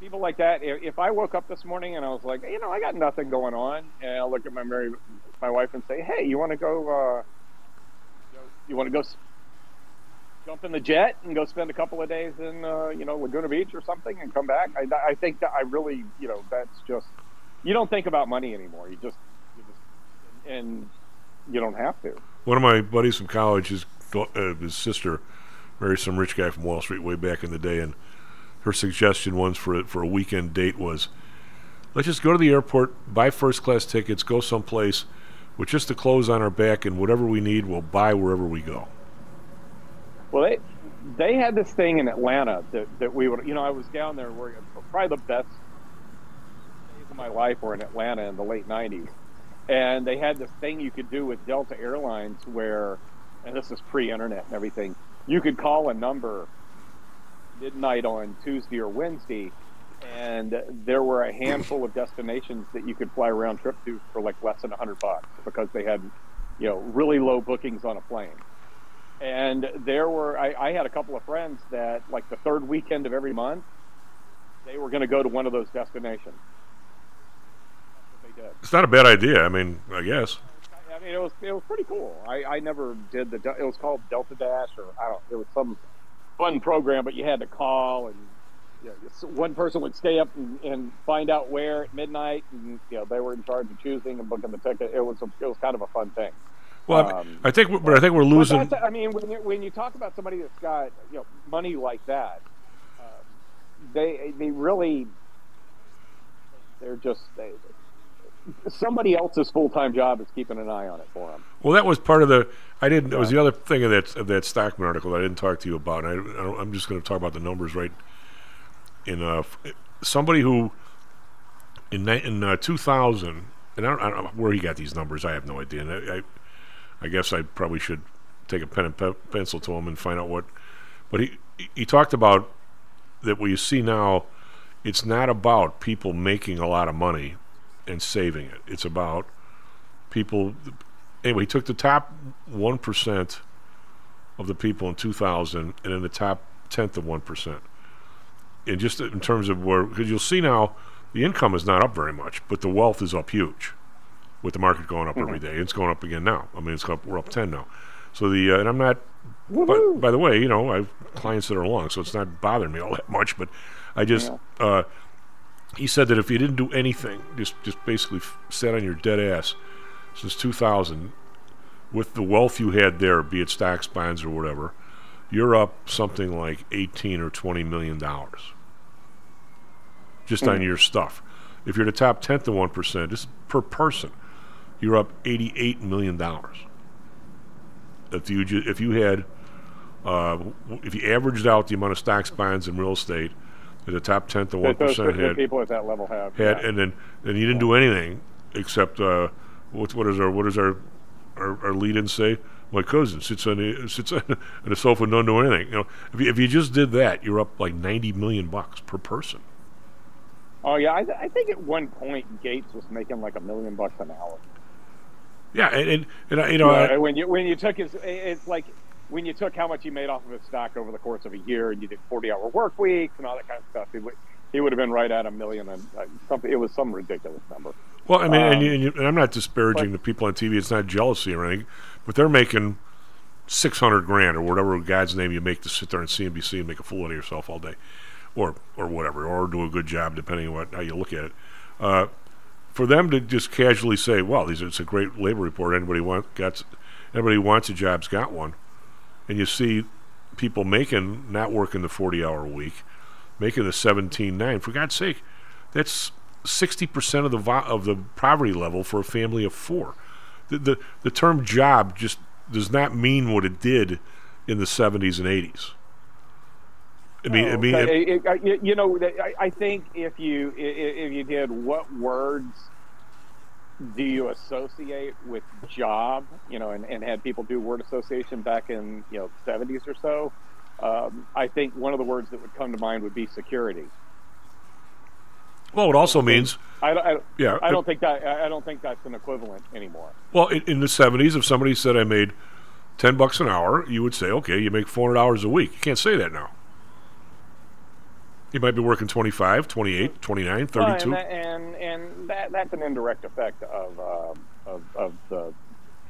Speaker 9: people like that, if, if I woke up this morning and I was like, you know, I got nothing going on, and I look at my Mary, my wife, and say, hey, you want to go? Uh, you want to go s- jump in the jet and go spend a couple of days in uh, you know Laguna Beach or something and come back? I, I think that I really, you know, that's just you don't think about money anymore. You just and you don't have to.
Speaker 2: One of my buddies from college, his, uh, his sister married some rich guy from Wall Street way back in the day, and her suggestion once for a, for a weekend date was, let's just go to the airport, buy first class tickets, go someplace with just the clothes on our back, and whatever we need, we'll buy wherever we go.
Speaker 9: Well, they they had this thing in Atlanta that, that we would, you know, I was down there where probably the best days of my life were in Atlanta in the late '90s, and they had this thing you could do with Delta Airlines where, and this is pre-internet and everything, you could call a number midnight on Tuesday or Wednesday, and there were a handful of destinations that you could fly round trip to for like less than a hundred bucks because they had, you know, really low bookings on a plane. And there were, I, I had a couple of friends that, like the third weekend of every month, they were going to go to one of those destinations. That's what they did.
Speaker 2: It's not a bad idea. I mean, I guess.
Speaker 9: I mean, it was it was pretty cool. I, I never did the. It was called Delta Dash, or I don't. It was some fun program, but you had to call and you know, one person would stay up and, and find out where at midnight, and you know they were in charge of choosing and booking the ticket. It was a, it was kind of a fun thing.
Speaker 2: Well, I-
Speaker 9: Um,
Speaker 2: I think, but I think we're losing.
Speaker 9: I mean, when you, when you talk about somebody that's got you know money like that, uh, they they really they're just they, somebody else's full time job is keeping an eye on it for them.
Speaker 2: Well, that was part of the. I didn't. It was the other thing of that of that Stockman article that I didn't talk to you about. And I, I don't, I'm just going to talk about the numbers right. In uh, somebody who in in uh, 2000, and I don't, I don't know where he got these numbers. I have no idea. And I, I, I guess I probably should take a pen and pe- pencil to him and find out what. But he he talked about that what you see now. It's not about people making a lot of money and saving it. It's about people anyway, he took the top one percent of the people in 2000, and in the top tenth of one percent. And just in terms of where, because you'll see now, the income is not up very much, but the wealth is up huge, with the market going up every
Speaker 9: Mhm.
Speaker 2: day. It's going up again now. I mean, it's up, we're up ten now. So the uh, and I'm not. By, by the way, you know, I have clients that are long, so it's not bothering me all that much. But I just. Uh, he said that if you didn't do anything, just just basically f- sat on your dead ass since 2000, with the wealth you had there, be it stocks, bonds, or whatever, you're up something like 18 or 20 million dollars just on
Speaker 9: Mhm.
Speaker 2: your stuff. If you're the top tenth of one percent, just per person, you're up 88 million dollars. If you ju- if you had uh, if you averaged out the amount of stocks, bonds, and real estate the top tenth of one
Speaker 9: those
Speaker 2: had,
Speaker 9: people at that level have.
Speaker 2: had
Speaker 9: yeah.
Speaker 2: and then then you didn't do anything except uh, what what is our what does our our, our lead-in say? My cousin sits on the sits on the sofa and don't do anything. You know, if you, if you just did that, you're up like ninety million bucks per person.
Speaker 9: Oh yeah, I, th- I think at one point Gates was making like a million bucks an hour.
Speaker 2: Yeah, and and, and I- you know, I,
Speaker 9: when you when you took his, it's like when you took how much he made off of his stock over the course of a year, and you did forty-hour work weeks and all that kind of stuff. He would he would have been right at a million and uh, something. It was some ridiculous number.
Speaker 2: well, I mean, and,
Speaker 9: Um,
Speaker 2: you, and, you, and I'm not disparaging the people on TV. It's not jealousy or anything, but they're making six hundred grand or whatever God's name you make to sit there on CNBC and make a fool out of yourself all day, or or whatever, or do a good job depending on what how you look at it. Uh, for them to just casually say, "Well, these it's a great labor report. Anybody want got anybody who wants a job's got one," and you see people making not working the forty hour week, making the seventeen nine. For God's sake, that's sixty percent of the vo- of the poverty level for a family of four. The, the the term job just does not mean what it did in the seventies and eighties. I mean, I
Speaker 9: oh,
Speaker 2: mean, it-
Speaker 9: it- it- you- you know, I, I think if you if you did, what words do you associate with job? You know, and, and had people do word association back in you know seventies or so. Um, I think one of the words that would come to mind would be security.
Speaker 2: well, it also means
Speaker 9: I, don't- I, don't-
Speaker 2: Yeah,
Speaker 9: I
Speaker 2: it-
Speaker 9: don't think that I I don't think that's an equivalent anymore.
Speaker 2: Well, in, in the seventies, if somebody said I made ten bucks an hour, you would say, okay, you make four hundred hours a week. You can't say that now. You might be working 25, 28, 29, 32.
Speaker 9: Well, and, that, and and that that's an indirect effect of um of, of the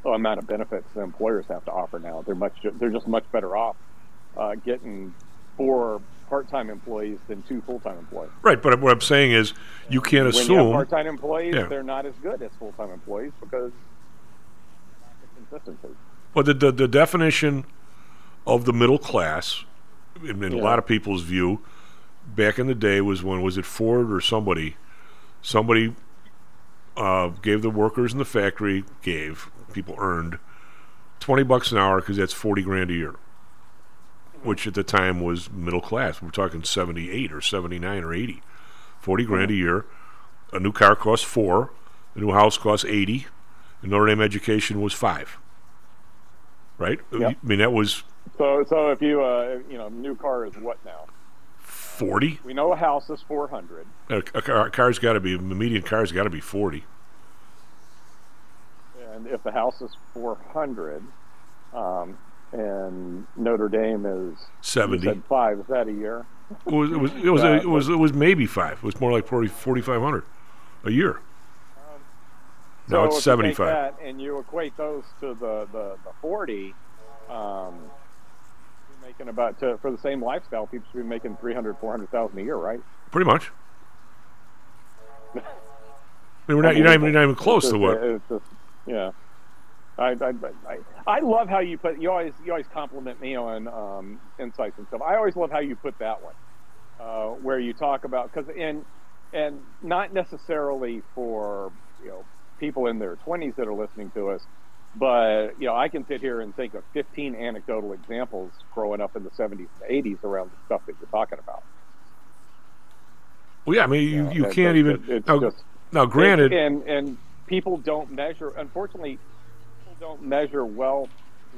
Speaker 9: amount of benefits the employers have to offer now. They're much they're just much better off uh, getting four part-time employees than two full-time employees.
Speaker 2: Right, but what I'm saying is you can't
Speaker 9: when
Speaker 2: assume.
Speaker 9: part-time employees,
Speaker 2: Yeah.
Speaker 9: they're not as good as full-time employees because consistency.
Speaker 2: Well, the, the, the definition of the middle class, in, in a lot of people's view, back in the day was when was it Ford or somebody, somebody uh, gave the workers in the factory gave people earned twenty bucks an hour because that's forty grand a year, which at the time was middle class. We're talking seventy eight or seventy nine or eighty. Forty grand a year. A new car costs four. A new house costs eighty. And Notre Dame education was five right?
Speaker 9: Yep.
Speaker 2: I mean, that was
Speaker 9: So so if you uh, you know new car is what now?
Speaker 2: 40.
Speaker 9: We know a house is four hundred.
Speaker 2: A, a car, car's got to be, the median car's got to be 40.
Speaker 9: And if the house is 400, um, and Notre Dame is
Speaker 2: 70.
Speaker 9: said five, is that a year?
Speaker 2: It was, it was, it was,
Speaker 9: Uh,
Speaker 2: it was, it was maybe five. It was more like 40, 4,500 a year.
Speaker 9: So
Speaker 2: now
Speaker 9: if
Speaker 2: it's
Speaker 9: you
Speaker 2: 75.
Speaker 9: that and you equate those to the, the, the 40, um, talking about to, for the same lifestyle, people should be making 300, 400,000 a year, right?
Speaker 2: Pretty much. I mean, we're not, you're not even, you're not even close
Speaker 9: It's
Speaker 2: to
Speaker 9: just-
Speaker 2: what.
Speaker 9: Just, yeah. I, I, I, I love how you put. You always you always compliment me on um, insights and stuff. I always love how you put that one, uh, where you talk about because and and not necessarily for you know people in their 20s that are listening to us, but you know I can sit here and think of 15 anecdotal examples growing up in the 70s and 80s around the stuff that you're talking about.
Speaker 2: Well, yeah, I mean, you, you
Speaker 9: that-
Speaker 2: can't
Speaker 9: that-
Speaker 2: even.
Speaker 9: it's
Speaker 2: now,
Speaker 9: just-
Speaker 2: now, granted,
Speaker 9: and and people don't measure. Unfortunately, people don't measure well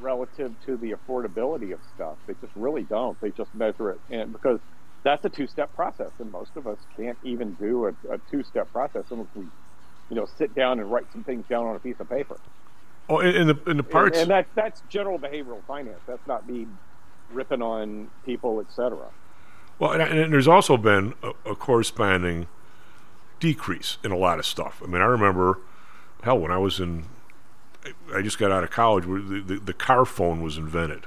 Speaker 9: relative to the affordability of stuff. They just really don't. They just measure it, and because that's a two-step process, and most of us can't even do a, a two-step process unless we, you know, sit down and write some things down on a piece of paper.
Speaker 2: Oh, in, the in the parts.
Speaker 9: and, and that's that's general behavioral finance. That's not me ripping on people, etc.
Speaker 2: Well, and, and there's also been a, a corresponding decrease in a lot of stuff. I mean, I remember, hell, when I was in, I- just got out of college, where the, the, the car phone was invented.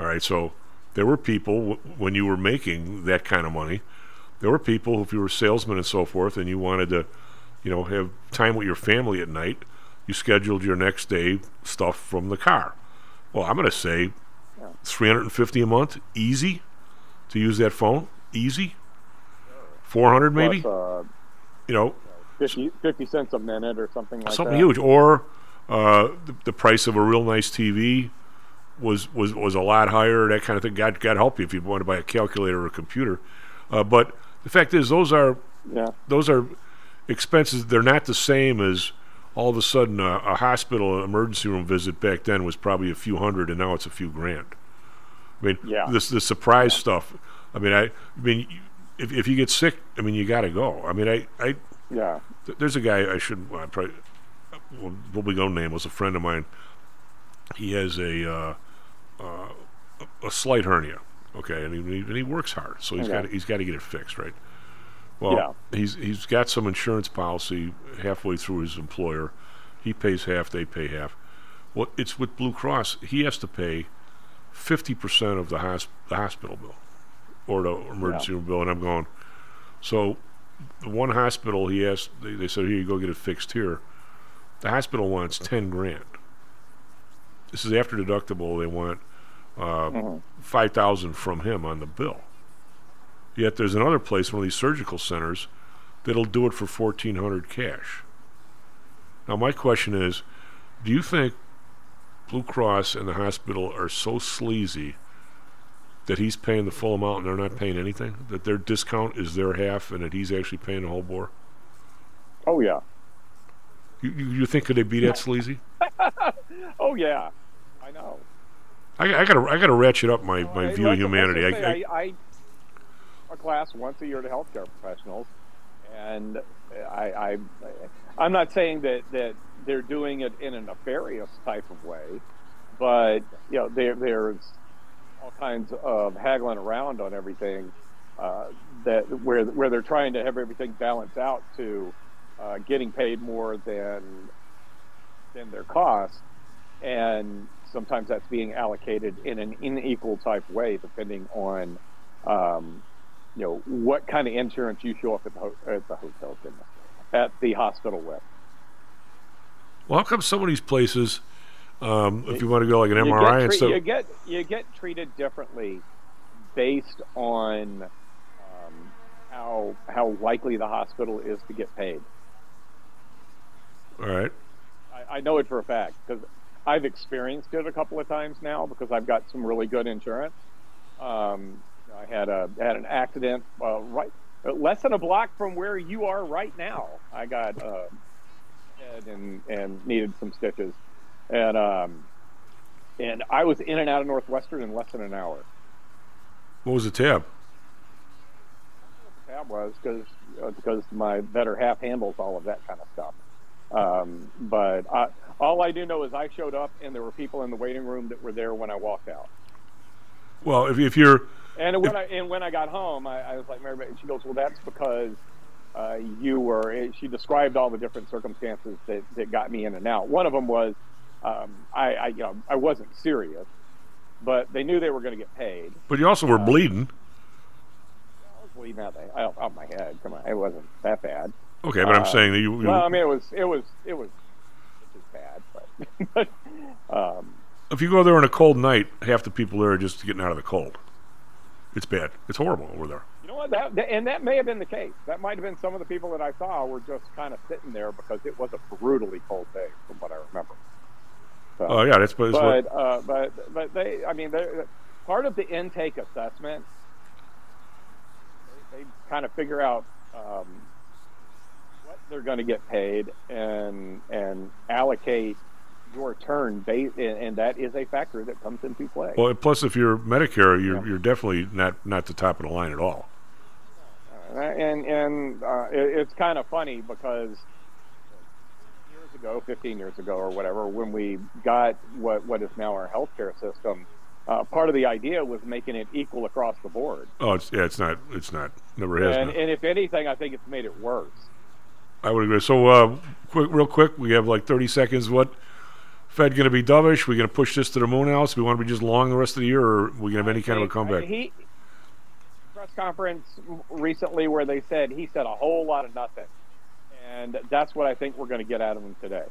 Speaker 2: All right, so there were people, when you were making that kind of money, there were people, if you were a salesman and so forth, and you wanted to, you know, have time with your family at night, you scheduled your next day stuff from the car. Well, I'm going to say 350 a month, easy to use that phone, easy. 400 maybe,
Speaker 9: Plus, uh,
Speaker 2: you know,
Speaker 9: 50, 50 cents a minute or something like that.
Speaker 2: something
Speaker 9: that.
Speaker 2: huge. Or uh, the, the price of a real nice TV was was was a lot higher. That kind of thing. God God help you if you want to buy a calculator or a computer. Uh, but the fact is, those are
Speaker 9: Yeah.
Speaker 2: those are expenses. They're not the same as all of a sudden a, a hospital emergency room visit back then was probably a few hundred, and now it's a few grand. I mean,
Speaker 9: Yeah.
Speaker 2: this the surprise stuff. I mean, I, I mean, if if you get sick, I mean, you got to go. I mean, I, I,
Speaker 9: Yeah.
Speaker 2: th- there's a guy I shouldn't well, I probably well, will be go name was a friend of mine. He has a uh, uh, a slight hernia, okay, and he, and he works hard, so he's
Speaker 9: Okay.
Speaker 2: got he's got to get it fixed, right? Well, he's he's got some insurance policy halfway through his employer. He pays half, they pay half. Well, it's with Blue Cross. He has to pay fifty percent of the, hosp- the hospital bill or the emergency room bill, and I'm going. So, the one hospital he asked, they, they said, "Here you go, get it fixed here." The hospital wants ten grand. This is after deductible. They want uh,
Speaker 9: Mhm.
Speaker 2: five thousand from him on the bill. Yet there's another place, one of these surgical centers, that'll do it for fourteen hundred cash. Now my question is, do you think Blue Cross and the hospital are so sleazy that he's paying the full amount and they're not paying anything? That their discount is their half and that he's actually paying the whole bore?
Speaker 9: Oh yeah.
Speaker 2: You, you, you think could they be that sleazy?
Speaker 9: oh yeah. I know.
Speaker 2: I, I gotta I gotta ratchet up my, my view of humanity. I,
Speaker 9: I, a class once a year to healthcare professionals, and I, I, I'm not saying that that they're doing it in a nefarious type of way, but you know there there's all kinds of haggling around on everything uh, that where where they're trying to have everything balance out to uh, getting paid more than than their cost, and sometimes that's being allocated in an unequal type way depending on um, you know what kind of insurance you show up at the, ho- at the hotel at the hospital with.
Speaker 2: well, how come some of these places, um, if you want to go like an
Speaker 9: You
Speaker 2: MRI
Speaker 9: get
Speaker 2: and stuff,
Speaker 9: you get you get treated differently based on um, how how likely the hospital is to get paid.
Speaker 2: all right.
Speaker 9: I, I know it for a fact because I've experienced it a couple of times now because I've got some really good insurance. Um, I had a had an accident uh, right less than a block from where you are right now. I got uh, head and and needed some stitches, and um, and I was in and out of Northwestern in less than an hour.
Speaker 2: What was the tab?
Speaker 9: That was because uh, because my better half handles all of that kind of stuff. Um, but I, all I do know is I showed up and there were people in the waiting room that were there when I walked out.
Speaker 2: Well, if, if you're
Speaker 9: And when I and when I got home, I, I was like, Mary, she goes, well, that's because uh, you were. She described all the different circumstances that, that got me in and out. One of them was um, I, I you know I wasn't serious, but they knew they were going to get paid.
Speaker 2: But you also were bleeding.
Speaker 9: I was bleeding out, the, out, out my head. Come on, it wasn't that bad.
Speaker 2: Okay, but I'm
Speaker 9: Uh,
Speaker 2: saying that you. you
Speaker 9: Well, I mean, it was it was it was it was bad, but but um,
Speaker 2: if you go there on a cold night, half the people there are just getting out of the cold. It's bad. It's horrible over there.
Speaker 9: you know what? That, and that may have been the case. That might have been some of the people that I saw were just kind of sitting there because it was a brutally cold day, from what I remember. So,
Speaker 2: Oh, yeah, that's- what-
Speaker 9: but uh, but but they, I mean, part of the intake assessment. They, they kind of figure out um, what they're going to get paid and and allocate your turn base, and, that is a factor that comes into play.
Speaker 2: Well, plus if you're Medicare, you're you're definitely not not the top of the line at all.
Speaker 9: Uh, and and uh, it, it's kind of funny because years ago, 15 years ago or whatever, when we got what what is now our healthcare system, uh, part of the idea was making it equal across the board.
Speaker 2: Oh, it's yeah, it's not. It's not. Never has
Speaker 9: And, and if anything, I think it's made it worse.
Speaker 2: I would agree. So, uh, quick, real quick, we have like 30 seconds. What Fed going to be dovish? We're going to push this to the moon house? We want to be just long the rest of the year, or we going to have any kind of a comeback?
Speaker 9: He press conference recently where they said he said a whole lot of nothing, and that's what I think we're going to get out of him today.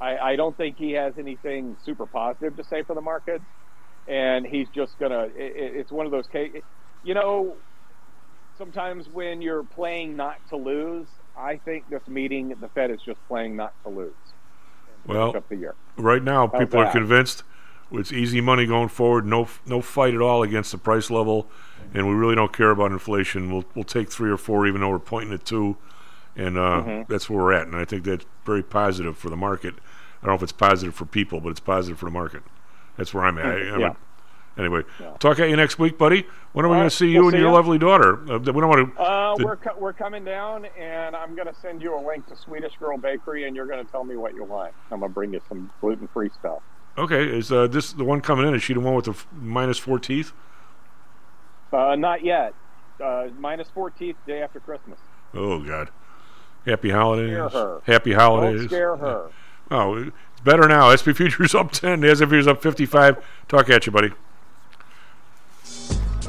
Speaker 9: I, I don't think he has anything super positive to say for the market, and he's just going to. It, it's one of those cases. You know, sometimes when you're playing not to lose, I think this meeting the Fed is just playing not to lose.
Speaker 2: Well,
Speaker 9: up year.
Speaker 2: right now,
Speaker 9: How's
Speaker 2: people are convinced it's easy money going forward. No, no fight at all against the price level, and we really don't care about inflation. We'll we'll take three or four, even though we're pointing at two, and uh,
Speaker 9: Mhm.
Speaker 2: that's where we're at. And I think that's very positive for the market. I don't know if it's positive for people, but it's positive for the market. That's where I'm at. I, I'm
Speaker 9: Yeah.
Speaker 2: at- Anyway, talk at you next week, buddy. When are we going to see you
Speaker 9: we'll
Speaker 2: and
Speaker 9: see
Speaker 2: your
Speaker 9: ya.
Speaker 2: lovely daughter? Uh, we don't want to.
Speaker 9: Uh,
Speaker 2: the-
Speaker 9: we're co- we're coming down, and I'm going to send you a link to Swedish Girl Bakery, and you're going to tell me what you want. I'm going to bring you some gluten free stuff.
Speaker 2: Okay, is uh, this the one coming in? Is she the one with the f- minus four teeth?
Speaker 9: Uh, not yet. Uh, minus four teeth day after Christmas.
Speaker 2: Oh God! Happy holidays!
Speaker 9: Scare her.
Speaker 2: Happy holidays!
Speaker 9: Don't scare her.
Speaker 2: Oh, it's better now. SP futures up ten. The S&P futures up fifty-five. Talk at you, buddy.